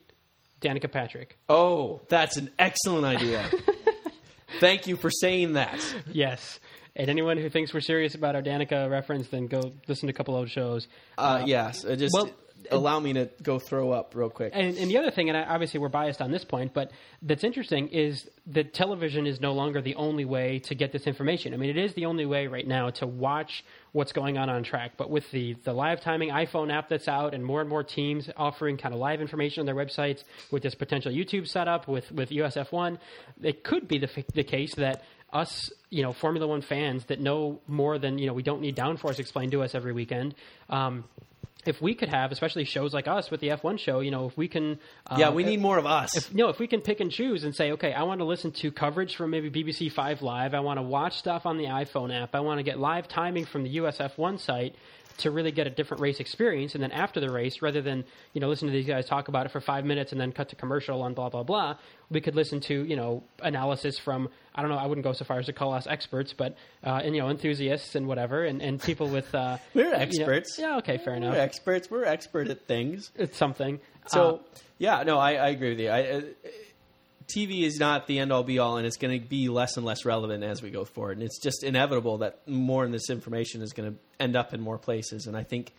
Danica Patrick. Oh, that's an excellent idea. *laughs* Thank you for saying that. Yes. And anyone who thinks we're serious about our Danica reference, then go listen to a couple old shows. Uh, yes, uh, just well, allow me to go throw up real quick. And, and the other thing, and I, obviously we're biased on this point, but that's interesting is that television is no longer the only way to get this information. I mean, it is the only way right now to watch what's going on on track. But with the, the live timing iPhone app that's out and more and more teams offering kind of live information on their websites with this potential YouTube setup with, with USF1, it could be the, the case that us, you know, Formula One fans that know more than, you know, we don't need downforce explained to us every weekend. Um, if we could have, especially shows like us with the F1 show, you know, if we can, uh, yeah, we need more of us. If, you know, if we can pick and choose and say, okay, I want to listen to coverage from maybe BBC Five Live, I want to watch stuff on the iPhone app, I want to get live timing from the USF1 site to really get a different race experience. And then after the race, rather than you know listen to these guys talk about it for five minutes and then cut to commercial on blah blah blah, we could listen to you know analysis from I don't know I wouldn't go so far as to call us experts, but uh, and you know enthusiasts and whatever, and, and people with uh, *laughs* we're experts. Know, yeah, okay, fair enough. We're experts. We're expert at things. It's something. So Uh, yeah, no, I, I agree with you. I, uh, TV is not the end all be all, and it's going to be less and less relevant as we go forward. And it's just inevitable that more of this information is going to end up in more places. And I think,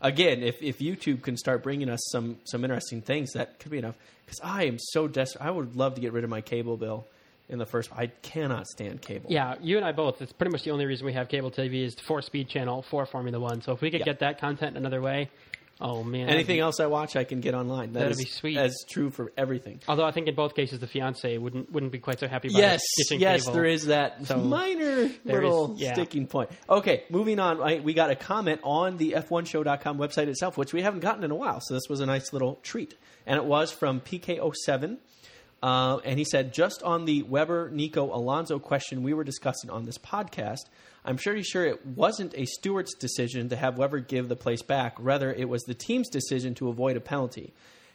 again, if, if YouTube can start bringing us some some interesting things, that could be enough. Because I am so desperate. I would love to get rid of my cable bill in the first. I cannot stand cable. yeah, you and I both. It's pretty much the only reason we have cable TV is for Speed Channel for Formula One. So if we could Yeah. get that content another way, oh man, Anything else I watch, I can get online. That That'd is- be sweet. That's true for everything. Although I think in both cases the fiance wouldn't wouldn't be quite so happy about Yes, yes, cable. there is that So, minor little is- yeah. sticking point. Okay, moving on. I, we got a comment on the F1show.com website itself, which we haven't gotten in a while. So this was a nice little treat. And it was from PK07. Uh, and he said, just on the Webber, Nico, Alonso question we were discussing on this podcast, I'm pretty sure it wasn't a steward's decision to have Webber give the place back. Rather, it was the team's decision to avoid a penalty.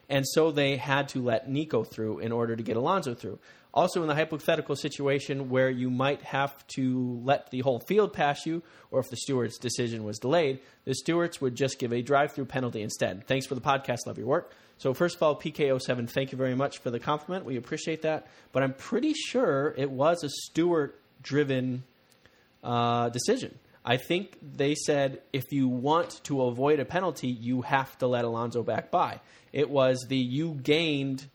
And so they had to let Nico through in order to get Alonso through. Also, in the hypothetical situation where you might have to let the whole field pass you, or if the steward's decision was delayed, the stewards would just give a drive through penalty instead. Thanks for the podcast. Love your work. So, first of all, PK07, thank you very much for the compliment. We appreciate that. But I'm pretty sure it was a steward driven uh, decision. I think they said if you want to avoid a penalty, you have to let Alonso back by. It was the you gained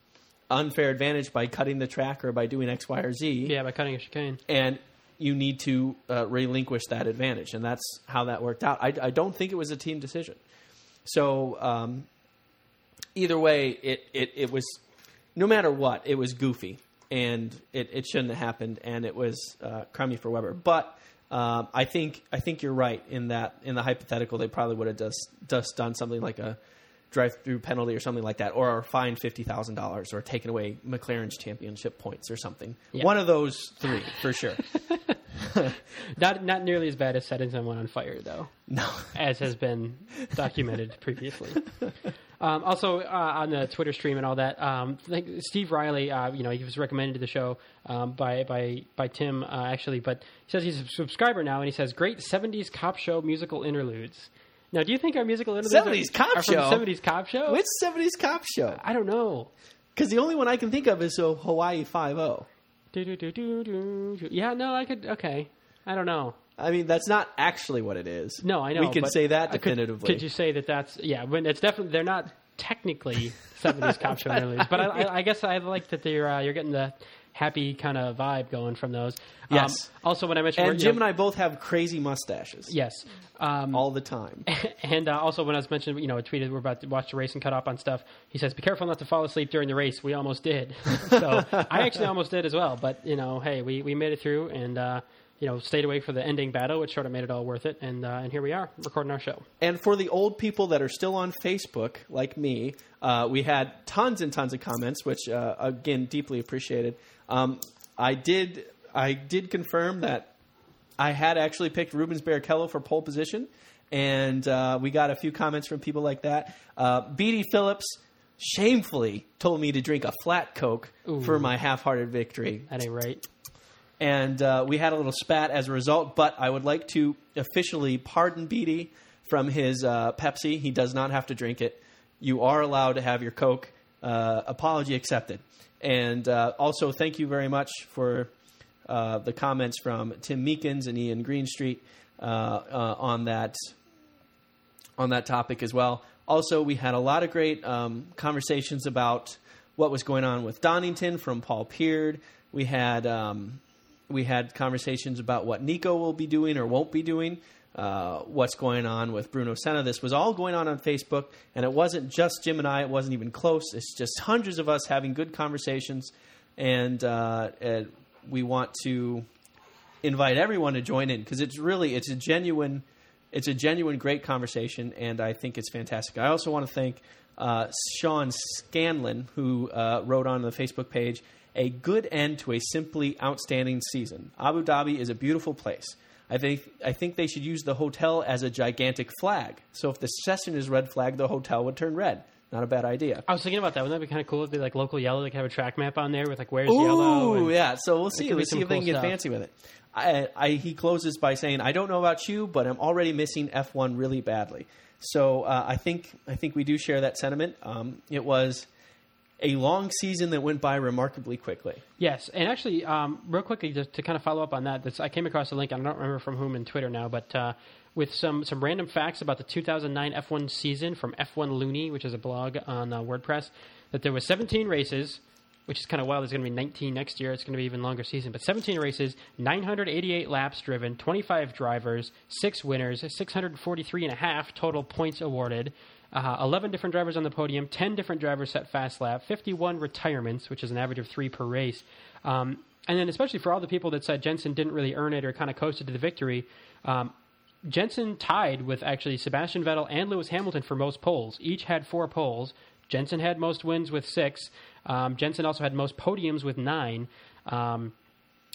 unfair advantage by cutting the track or by doing X, Y, or Z, yeah by cutting a chicane. and you need to uh, relinquish that advantage. And that's how that worked out. I, I don't think it was a team decision. So um, either way, it, it, it was no matter what, it was goofy, and it, it shouldn't have happened, and it was uh, crummy for Webber. But um, I think I think you're right in that in the hypothetical, they probably would have just just done something like a drive-through penalty or something like that, or fined fifty thousand dollars, or taken away McLaren's championship points or something. Yeah. One of those three for sure. *laughs* Not not nearly as bad as setting someone on fire though, no, as has been documented *laughs* previously. Um, also uh, on the Twitter stream and all that, um, Steve Riley, uh, you know, he was recommended to the show um, by by by Tim uh, actually, but he says he's a subscriber now, and he says great '70s cop show musical interludes. Now, do you think our musical interludes 70s are, cop are from show? '70s cop show? which '70s cop show? I don't know. Because the only one I can think of is uh, Hawaii Five O. Yeah, no, I could. Okay, I don't know. I mean, that's not actually what it is. No, I know. We can say that I could- definitively. Could, you say that that's yeah? When it's definitely they're not technically *laughs* seventies cop show interludes, but I, I, I guess I like that you're uh, you're getting the happy kind of vibe going from those. Um, Yes. also, when I mentioned and you Jim know- and I both have crazy mustaches. yes. Um, All the time. *laughs* and uh, also, when I was mentioning, you know, I tweeted we're about to watch the race and cut up on stuff. He says, "Be careful not to fall asleep during the race." We almost did. *laughs* so I actually almost did as well. But you know, hey, we, we made it through, and uh, you know, stayed awake for the ending battle, which sort of made it all worth it. And uh, and here we are recording our show. And for the old people that are still on Facebook, like me, uh, we had tons and tons of comments, which uh, again deeply appreciated. Um, I did I did confirm that I had actually picked Rubens Barrichello for pole position, and uh, we got a few comments from people like that. Uh, Beatty Phillips shamefully told me to drink a flat Coke for my half-hearted victory. That ain't right. and uh, we had a little spat as a result. But I would like to officially pardon Beatty from his uh, Pepsi. He does not have to drink it. You are allowed to have your Coke. Uh, apology accepted. And uh, also, thank you very much for uh, the comments from Tim Meekins and Ian Greenstreet uh, uh, on that on that topic as well. Also, we had a lot of great um, conversations about what was going on with Donington from Paul Peard. We had um, we had conversations about what Nico will be doing or won't be doing. Uh, what's going on with Bruno Senna? This was all going on on Facebook, and it wasn't just Jim and I. It wasn't even close. It's just hundreds of us having good conversations, and, uh, and we want to invite everyone to join in because it's really it's a genuine it's a genuine great conversation, and I think it's fantastic. I also want to thank uh, Sean Scanlon, who uh, wrote on the Facebook page, a good end to a simply outstanding season. Abu Dhabi is a beautiful place. I think I think they should use the hotel as a gigantic flag. So if the session is red flag, the hotel would turn red. Not a bad idea. I was thinking about that. Wouldn't that be kind of cool? It'd be like local yellow. Like have a track map on there with like where's Ooh, yellow. and- yeah. So we'll see. could We'll see if they can get stuff. fancy with it. I, I, he closes by saying, "I don't know about you, but I'm already missing F1 really badly." So uh, I think I think we do share that sentiment. Um, it was a long season that went by remarkably quickly. Yes, and actually, um, real quickly to, to kind of follow up on that, this, I came across a link. I don't remember from whom in Twitter now, but uh, with some some random facts about the 2009 F1 season from F1 Looney, which is a blog on uh, WordPress, that there was 17 races, which is kind of wild. There's going to be 19 next year. It's going to be even longer season, but 17 races, 988 laps driven, 25 drivers, six winners, 643 and a half total points awarded. Uh, 11 different drivers on the podium, 10 different drivers set fast lap, 51 retirements, which is an average of three per race. Um, and then, especially for all the people that said Jenson didn't really earn it or kind of coasted to the victory, um, Jenson tied with actually Sebastian Vettel and Lewis Hamilton for most poles. Each had four poles. Jenson had most wins with six. Um, Jenson also had most podiums with nine. Um,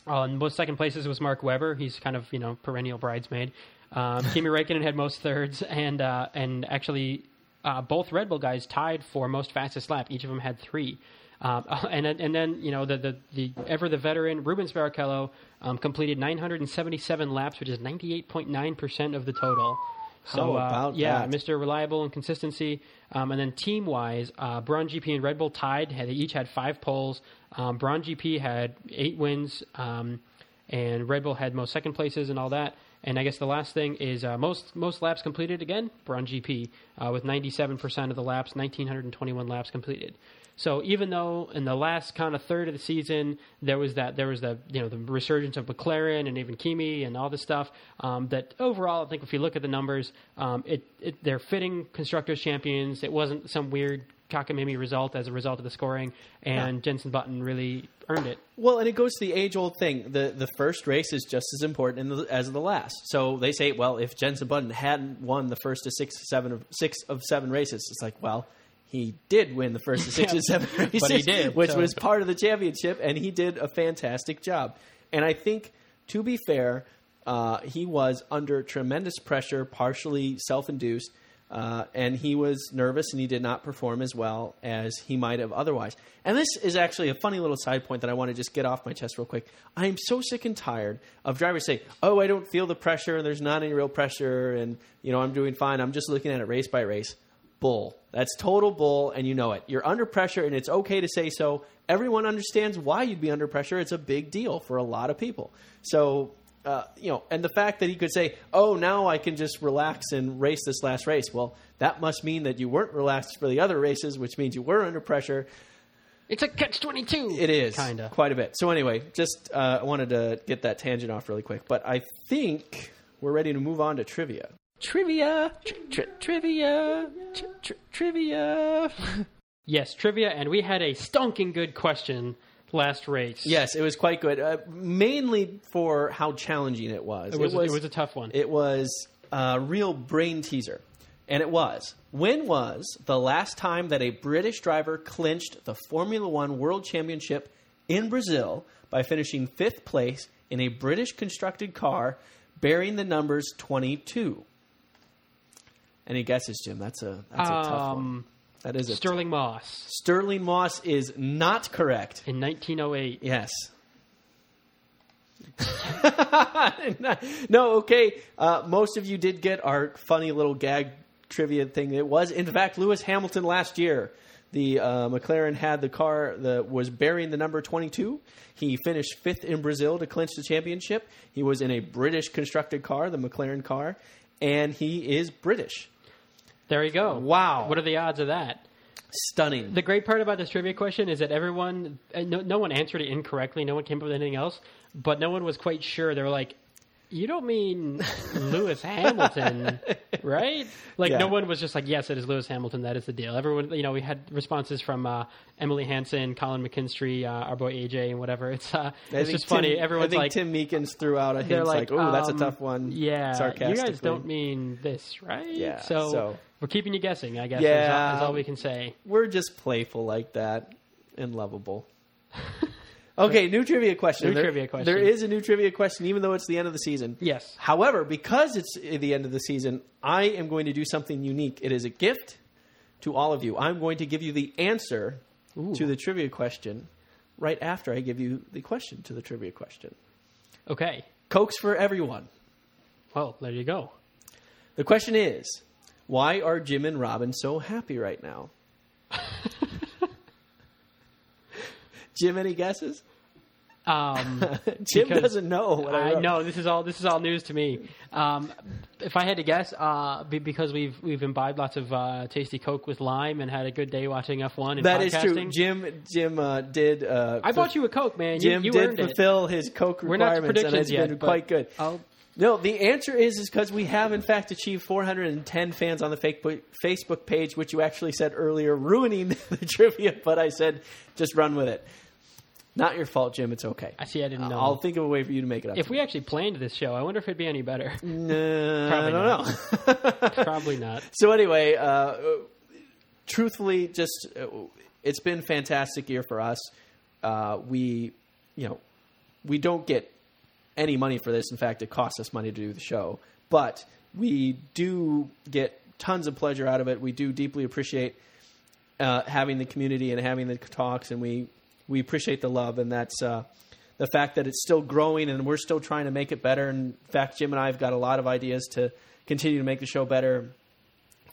on most second places was Mark Webber. He's kind of you know perennial bridesmaid. Um, Kimi *laughs* Räikkönen had most thirds, and uh, and actually uh, both Red Bull guys tied for most fastest lap. Each of them had three. Um, *laughs* and then- and then you know the the, the ever the veteran Rubens Barrichello um, completed 977 laps, which is 98.9 percent of the total. So uh, yeah, that? Mr. Reliable and consistency. Um, and then team wise, uh, Brawn GP and Red Bull tied. They each had five poles. Um, Brawn GP had eight wins, um, and Red Bull had most second places and all that. And I guess the last thing is uh, most most laps completed again. Brawn GP uh, with 97% of the laps, 1921 laps completed. So even though in the last kind of third of the season there was that there was the you know the resurgence of McLaren and even Kimi and all this stuff, um, that overall I think if you look at the numbers, um, it, it they're fitting constructors champions. It wasn't some weird cockamamie result as a result of the scoring, and Jenson Button really earned it. Well, and it goes to the age old thing. The the first race is just as important in the, as the last. So they say, well, if Jenson Button hadn't won the first of six, seven of six of seven races, it's like, well, he did win the first of six *laughs* Yeah. of seven races, But he did, *laughs* which so- was part of the championship, and he did a fantastic job. And I think, to be fair, uh, he was under tremendous pressure, partially self-induced. Uh, and he was nervous and he did not perform as well as he might have otherwise. And this is actually a funny little side point that I want to just get off my chest real quick. I am so sick and tired of drivers say, "Oh, I don't feel the pressure, and there's not any real pressure, and you know I'm doing fine. I'm just looking at it race by race." Bull. That's total bull, and you know it. You're under pressure, and it's okay to say so. Everyone understands why you'd be under pressure. It's a big deal for a lot of people. So uh, you know, and the fact that he could say, "Oh, now I can just relax and race this last race," well, that must mean that you weren't relaxed for the other races, which means you were under pressure. It's a catch twenty two. It is kind of. quite a bit. So anyway, just uh, I wanted to get that tangent off really quick, but I think we're ready to move on to trivia. Trivia, tri- trivia, tri- trivia. *laughs* yes, trivia, and we had a stonking good question last race. Yes, it was quite good, uh, mainly for how challenging it was. it was. It was, a tough one. It was a real brain teaser. And it was. When was the last time that a British driver clinched the Formula One World Championship in Brazil by finishing fifth place in a British constructed car bearing the numbers 22? Any guesses, Jim? That's a, that's a tough one. That is a Stirling Moss Stirling Moss is not correct. in 1908. Yes. *laughs* no, okay. Uh, most of you did get our funny little gag trivia thing. It was, in fact, Lewis Hamilton last year. The uh, McLaren had the car that was bearing the number 22. He finished fifth in Brazil to clinch the championship. He was in a British constructed car, the McLaren car, and he is British. There you go. Wow. What are the odds of that? Stunning. The great part about this trivia question is that everyone, no, no one answered it incorrectly. No one came up with anything else, but no one was quite sure. They were like, "You don't mean *laughs* Lewis Hamilton, right?" Like Yeah. no one was just like, "Yes, it is Lewis Hamilton. That is the deal." Everyone, you know, we had responses from uh, Emily Hansen, Colin McKinstry, uh, our boy AJ, and whatever. It's uh, it's just funny. Tim- Everyone's I think like, Tim Meekins threw out a hint like, like, "Oh, that's a um, tough one." Yeah, you sarcastically. guys don't mean this, right? Yeah, So, so- we're keeping you guessing. I guess. Yeah. is, all, is all we can say. We're just playful like that and lovable. *laughs* Okay, new trivia question. New There- trivia question. There is a new trivia question, even though it's the end of the season. Yes. However, because it's the end of the season, I am going to do something unique. It is a gift to all of you. I'm going to give you the answer Ooh. to the trivia question right after I give you the question to the trivia question. Okay. Cokes for everyone. Well, there you go. The question is why are Jim and Robin so happy right now? *laughs* Jim, any guesses? Um, *laughs* Jim doesn't know. What I, I know this is all this is all news to me. Um, if I had to guess, uh, be, because we've we've imbibed lots of uh, tasty Coke with lime and had a good day watching F1 and That is podcasting. true. Jim Jim uh, did. Uh, I bought you a Coke, man. Jim you did earned it. fulfill his Coke requirements, and it's yet, been quite good. I'll, No, the answer is is because we have in fact achieved 410 fans on the fake Facebook page, which you actually said earlier, ruining *laughs* the trivia. But I said just run with it. Not your fault, Jim. It's okay. I see. I didn't know. I'll think of a way for you to make it up. if we actually planned this show, I wonder if it'd be any better. No, Probably *laughs* I don't know. *laughs* Probably not. so anyway, uh, truthfully, just uh, it's been a fantastic year for us. Uh, we, you know, we don't get any money for this. In fact, it costs us money to do the show, but we do get tons of pleasure out of it. We do deeply appreciate uh, having the community and having the talks, and we we appreciate the love, and that's uh, the fact that it's still growing, and we're still trying to make it better. In fact, Jim and I have got a lot of ideas to continue to make the show better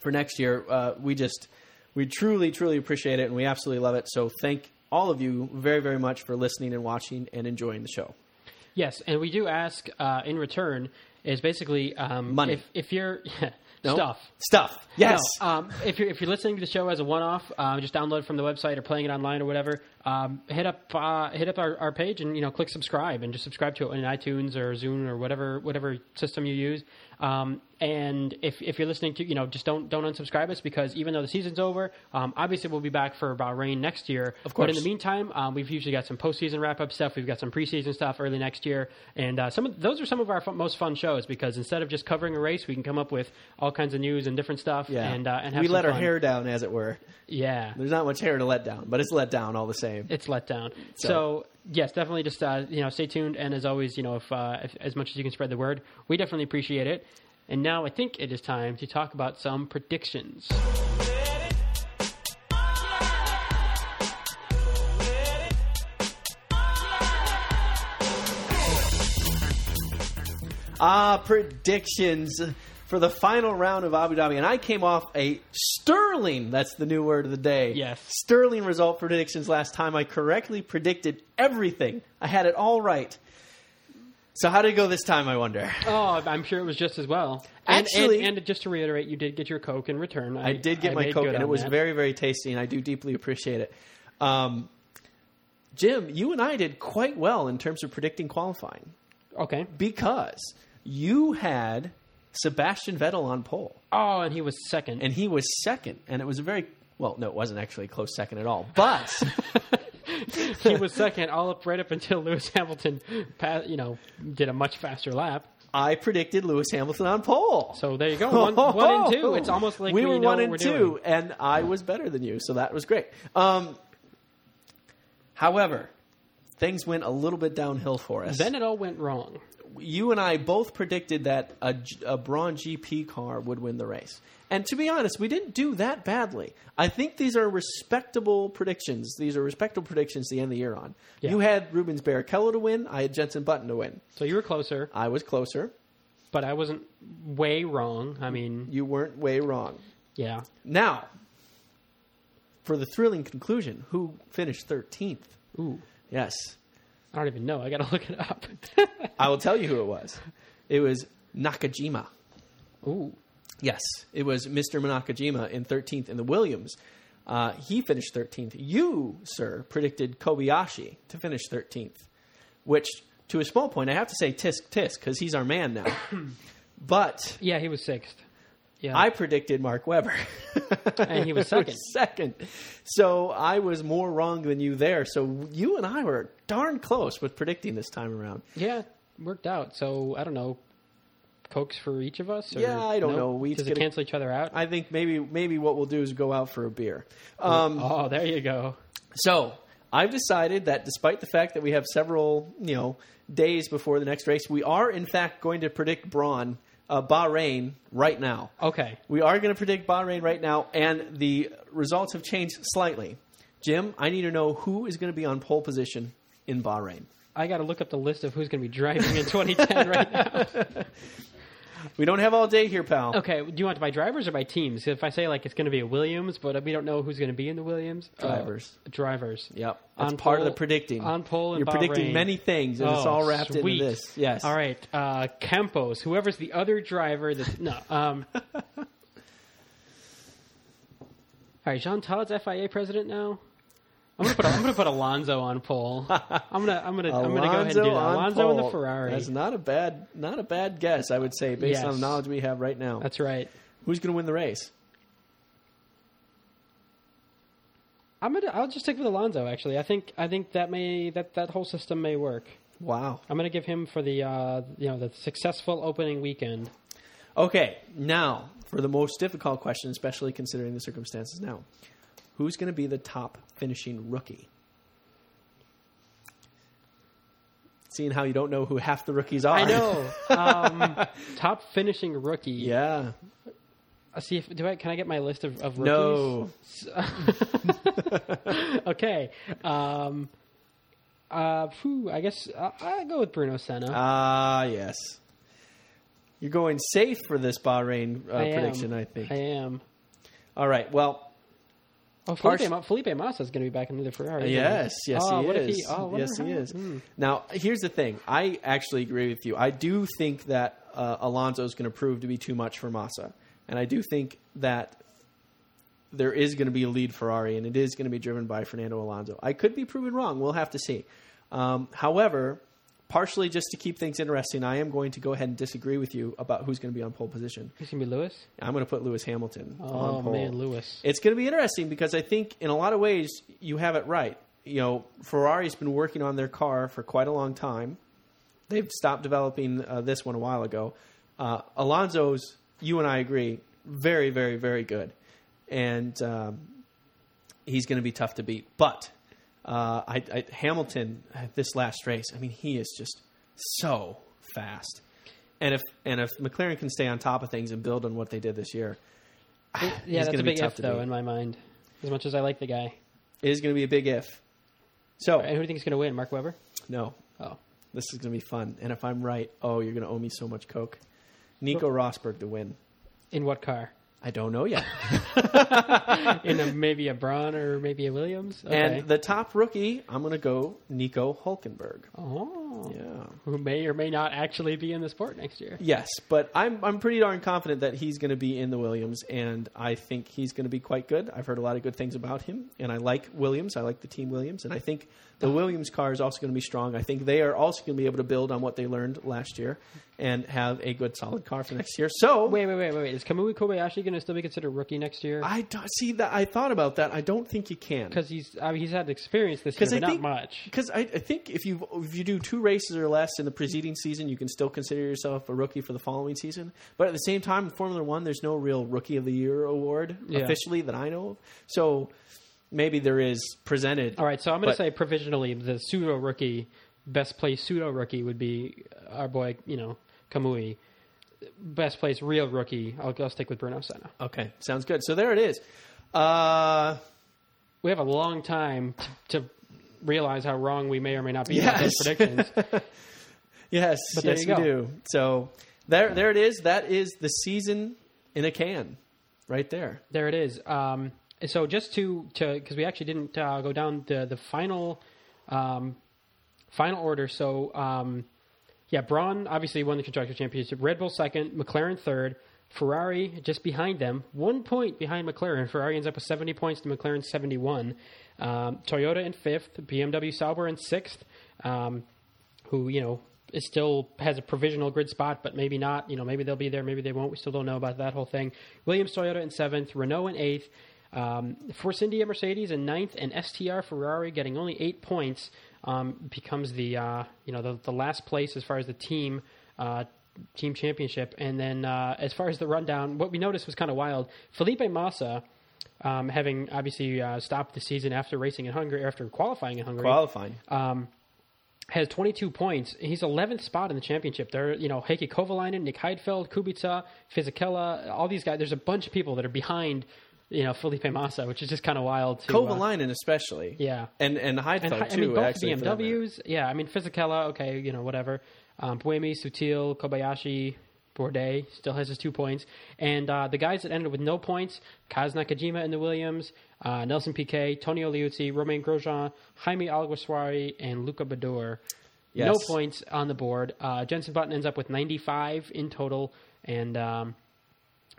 for next year. Uh, we just we truly truly appreciate it, and we absolutely love it. So thank all of you very very much for listening and watching and enjoying the show. Yes, and we do ask uh, in return is basically um, Money. If, if you're *laughs* No? stuff. stuff. Yes. No, um, if you're if you're listening to the show as a one-off, uh, just download it from the website or playing it online or whatever. Um, hit up uh, hit up our, our page and you know click subscribe and just subscribe to it in iTunes or Zune or whatever whatever system you use. Um, and if, if you're listening to you know just don't don't unsubscribe us because even though the season's over, um, obviously we'll be back for Bahrain next year. Of course. But in the meantime, um, we've usually got some postseason wrap up stuff. We've got some preseason stuff early next year, and uh, some of those are some of our fun, most fun shows because instead of just covering a race, we can come up with all kinds of news and different stuff. yeah. and uh, and have we let our fun. hair down, as it were. Yeah, There's not much hair to let down, but it's let down all the same. It's let down. So- So, yes, definitely just uh, you know stay tuned. And as always, you know if, uh, if as much as you can spread the word, we definitely appreciate it. And now I think it is time to talk about some predictions. Ah, predictions for the final round of Abu Dhabi. And I came off a sterling, that's the new word of the day. Yes. Sterling result for predictions last time. I correctly predicted everything. I had it all right. So how did it go this time, I wonder? Oh, I'm sure it was just as well. And, Actually- and, and just to reiterate, you did get your Coke in return. I did get my Coke, and it was that. very, very tasty, and I do deeply appreciate it. Um, Jim, you and I did quite well in terms of predicting qualifying okay. because you had Sebastian Vettel on pole. Oh, and he was second. and he was second, and it was a very well. No, it wasn't actually a close second at all. But *laughs* he was second all up right up until Lewis Hamilton, you know, did a much faster lap. I predicted Lewis Hamilton on pole. So there you go, one, one and two. It's almost like we, we were one and we're two, doing. and I was better than you, so that was great. Um, however, things went a little bit downhill for us. Then it all went wrong. You and I both predicted that a, a Brawn GP car would win the race. And to be honest, we didn't do that badly. I think these are respectable predictions. These are respectable predictions to end of the year on. Yeah. You had Rubens Barrichello to win. I had Jenson Button to win. So you were closer, I was closer. but I wasn't way wrong. I mean, You weren't way wrong. yeah. Now, for the thrilling conclusion, who finished 13th? Ooh, Yes. I don't even know. I got to look it up. *laughs* *laughs* I will tell you who it was. It was Nakajima. Ooh, Yes, it was Mr. Nakajima in 13th in the Williams. Uh, he finished 13th. You, sir, predicted Kobayashi to finish 13th, which, to a small point, I have to say tisk tisk because he's our man now. *coughs* but yeah, he was sixth. Yeah, I predicted Mark Webber. *laughs* And he *laughs* was second. second. So I was more wrong than you there. So you and I were darn close with predicting this time around. yeah, worked out. So I don't know, cokes for each of us. Or Yeah, I don't no? know. We Does it cancel each other out? I think maybe maybe what we'll do is go out for a beer. Um, oh, there you go. So I've decided that despite the fact that we have several, you know, days before the next race, we are in fact going to predict Brawn, uh, Bahrain right now. Okay. We are going to predict Bahrain right now, and the results have changed slightly. Jim, I need to know who is going to be on pole position in Bahrain. I got to look up the list of who's going to be driving in 2010 right now. *laughs* We don't have all day here, pal. Okay, do you want it by drivers or by teams? If I say like it's going to be a Williams, but we don't know who's going to be in the Williams, uh, Drivers. drivers. Yep, that's On part of pole- the predicting. on pole in You're predicting Bahrain. many things, and it's Oh, all wrapped sweet. into this. Yes. All right, uh, Campos, whoever's the other driver. That's no. Um, *laughs* all right, Jean Todt's FIA president now. I'm gonna put I'm gonna put Alonso on pole. I'm gonna I'm gonna I'm gonna go ahead and do that. on Alonso in the pole. Ferrari. That's not a bad, not a bad guess. I would say, based on the knowledge we have right now. That's right. Who's going to win the race? I'm gonna I'll just stick with Alonso. Actually, I think I think that may that that whole system may work. Wow. I'm gonna give him for the uh, you know the successful opening weekend. Okay, now for the most difficult question, especially considering the circumstances now. Who's going to be the top finishing rookie? Seeing how you don't know who half the rookies are. I know. Um, *laughs* top finishing rookie. yeah. Uh, see if do I can I get my list of, of rookies? No. *laughs* okay. Um, uh, phew, I guess I I go with Bruno Senna. Ah, yes. You're going safe for this Bahrain uh, I prediction, I think. I am. All right. Well, Oh, Felipe, Felipe Massa is going to be back in the Ferrari. he? Yes, yes, oh, he is. He, oh, yes, he is. hmm. Now, here's the thing. I actually agree with you. I do think that uh, Alonso is going to prove to be too much for Massa, and I do think that there is going to be a lead Ferrari, and it is going to be driven by Fernando Alonso. I could be proven wrong. We'll have to see. Um, however, partially just to keep things interesting, I am going to go ahead and disagree with you about who's going to be on pole position. He's going to be Lewis. I'm going to put Lewis Hamilton Oh on pole. man, Lewis. It's going to be interesting because I think in a lot of ways you have it right. You know, Ferrari's been working on their car for quite a long time. They've stopped developing uh, this one a while ago. Uh, Alonso's, you and I agree, very, very, very good, and um, he's going to be tough to beat. But uh, I, I, Hamilton, uh, this last race, I mean, he is just so fast. And if and if McLaren can stay on top of things and build on what they did this year, *sighs* Yeah, he's that's a be big tough if to though beat. in my mind. As much as I like the guy, It is going to be a big if. So, and who do you think is going to win? Mark Webber. no, Oh, this is going to be fun. And if I'm right, oh, you're going to owe me so much Coke. Nico Rosberg to win. in what car? I don't know yet. *laughs* in a, maybe a Brawn or maybe a Williams. Okay. And the top rookie, I'm going to go Nico Hulkenberg. oh, Yeah. who may or may not actually be in the sport next year. Yes, but I'm I'm pretty darn confident that he's going to be in the Williams, and I think he's going to be quite good. I've heard a lot of good things about him, and I like Williams. I like the team Williams, and I think the Williams car is also going to be strong. I think they are also going to be able to build on what they learned last year and have a good, solid car for next year. So Wait, wait, wait, wait, wait. Is Kamui Kobayashi going to still be considered rookie next year? I do- see that. I thought about that. I don't think he can. Because he's I mean, he's had experience this year, but I not much. because I, I think if you if you do two races or less in the preceding season, you can still consider yourself a rookie for the following season. But at the same time, in Formula One, there's no real Rookie of the Year award Yeah. officially that I know of. So maybe there is presented. All right, so I'm going to say provisionally the pseudo rookie, best place pseudo rookie would be our boy, you know, Kamui. Best place real rookie, I'll, I'll stick with Bruno Senna. Okay, sounds good. So there it is. Uh, We have a long time to, to realize how wrong we may or may not be Yes. those predictions. *laughs* yes, But there yes, you we do. So there, there it is. That is the season in a can, right there. There it is. Um, so just to to because we actually didn't uh, go down the the final um, final order. So um, yeah, Brawn obviously won the constructor championship. Red Bull second, McLaren third, Ferrari just behind them, one point behind McLaren. Ferrari ends up with seventy points to McLaren seventy one. Um, Toyota in fifth, BMW Sauber in sixth. Um, who you know is still has a provisional grid spot, but maybe not. You know, maybe they'll be there, maybe they won't. We still don't know about that whole thing. Williams, Toyota in seventh, Renault in eighth, um, Force India, Mercedes in ninth, and STR Ferrari getting only eight points um, becomes the uh, you know the, the last place as far as the team. Uh, Team championship, and then uh, as far as the rundown, what we noticed was kind of wild. Felipe Massa, um, having obviously uh, stopped the season after racing in Hungary, after qualifying in Hungary, Qualifying. um, has 22 points. He's 11th spot in the championship. There, you know, Heikki Kovalainen, Nick Heidfeld, Kubica, Fisichella, all these guys. There's a bunch of people that are behind, you know, Felipe Massa, which is just kind of wild. To, uh, Kovalainen, especially. yeah. And and Heidfeld And too. I mean, both actually, for that matter. BMWs. Yeah, I mean, Fisichella, okay, you know, whatever. Um, Buemi, Sutil, Kobayashi, Bourdais still has his two points. And uh, the guys that ended with no points, Kaz Nakajima in the Williams, uh, Nelson Piquet, Tonio Liuzzi, Romain Grosjean, Jaime Alguersuari, and Luca Badoer. No points on the board. Uh, Jenson Button ends up with 95 in total. And um,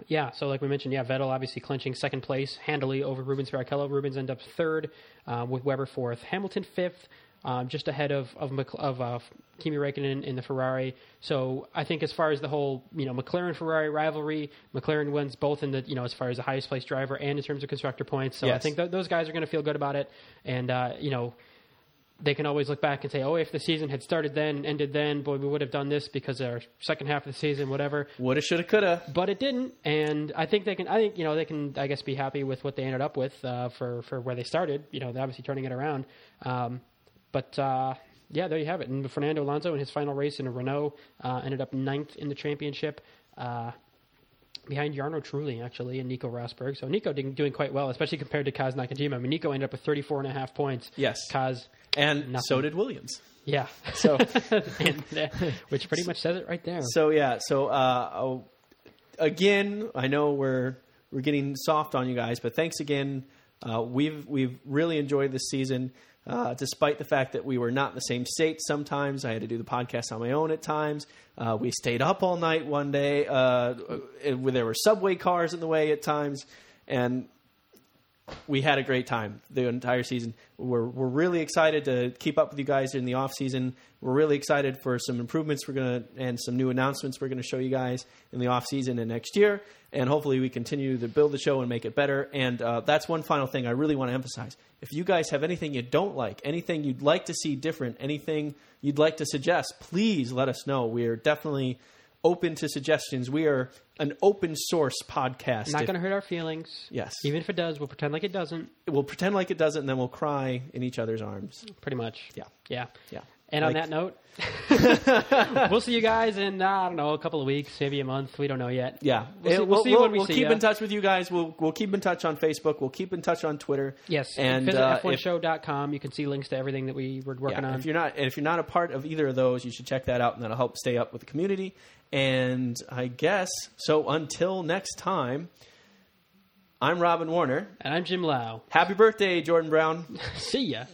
yeah, so like we mentioned, yeah, Vettel obviously clinching second place handily over Rubens Barrichello. Rubens end up third uh, with Webber fourth. Hamilton fifth, um, just ahead of of, of uh, Kimi Räikkönen in the Ferrari. So I think as far as the whole you know McLaren Ferrari rivalry, McLaren wins both in the you know as far as the highest place driver and in terms of constructor points. So I think th- those guys are going to feel good about it, and uh, you know they can always look back and say, oh, if the season had started then ended then, boy, we would have done this because our second half of the season, whatever Woulda, shoulda, coulda. but it didn't, and I think they can. I think you know they can. I guess be happy with what they ended up with uh, for for where they started. You know, they're obviously turning it around. Um, but uh, yeah, there you have it. And Fernando Alonso in his final race in a Renault uh, ended up ninth in the championship. Behind Jarno Trulli, actually, and Nico Rosberg. So Nico doing, doing quite well, especially compared to Kaz Nakajima. I mean, Nico ended up with 34 and a half points. Yes. Kaz, And Nothing. so did Williams. yeah. *laughs* So *laughs* and, uh, which pretty much says it right there. So yeah, so uh, oh, again, I know we're we're getting soft on you guys, but thanks again. Uh, we've we've really enjoyed this season, uh, despite the fact that we were not in the same state. Sometimes I had to do the podcast on my own. At times, uh, we stayed up all night one day. Uh, there were subway cars in the way at times, and we had a great time the entire season. We're we're really excited to keep up with you guys in the off season. We're really excited for some improvements we're gonna and some new announcements we're gonna show you guys in the off season and next year. And hopefully we continue to build the show and make it better. And uh, that's one final thing I really want to emphasize. If you guys have anything you don't like, anything you'd like to see different, anything you'd like to suggest, please let us know. We are definitely open to suggestions. We are an open source podcast. Not going to hurt our feelings. Yes. Even if it does, we'll pretend like it doesn't. we'll pretend like it doesn't, and then we'll cry in each other's arms. Pretty much. Yeah. Yeah. Yeah. And on that note, *laughs* we'll see you guys in uh, I don't know a couple of weeks, maybe a month. We don't know yet. Yeah, We'll see- It- we'll see when we we'll see keep ya. in touch with you guys. We'll we'll keep in touch on Facebook. We'll keep in touch on Twitter. Yes. and visit uh, if, f1show.com. You can see links to everything that we were working yeah, on. if you're not and if you're not a part of either of those, you should check that out, and that'll help stay up with the community. And I guess so. Until next time, I'm Robin Warner. and I'm Jim Lau. Happy birthday, Jordan Brown. *laughs* see ya.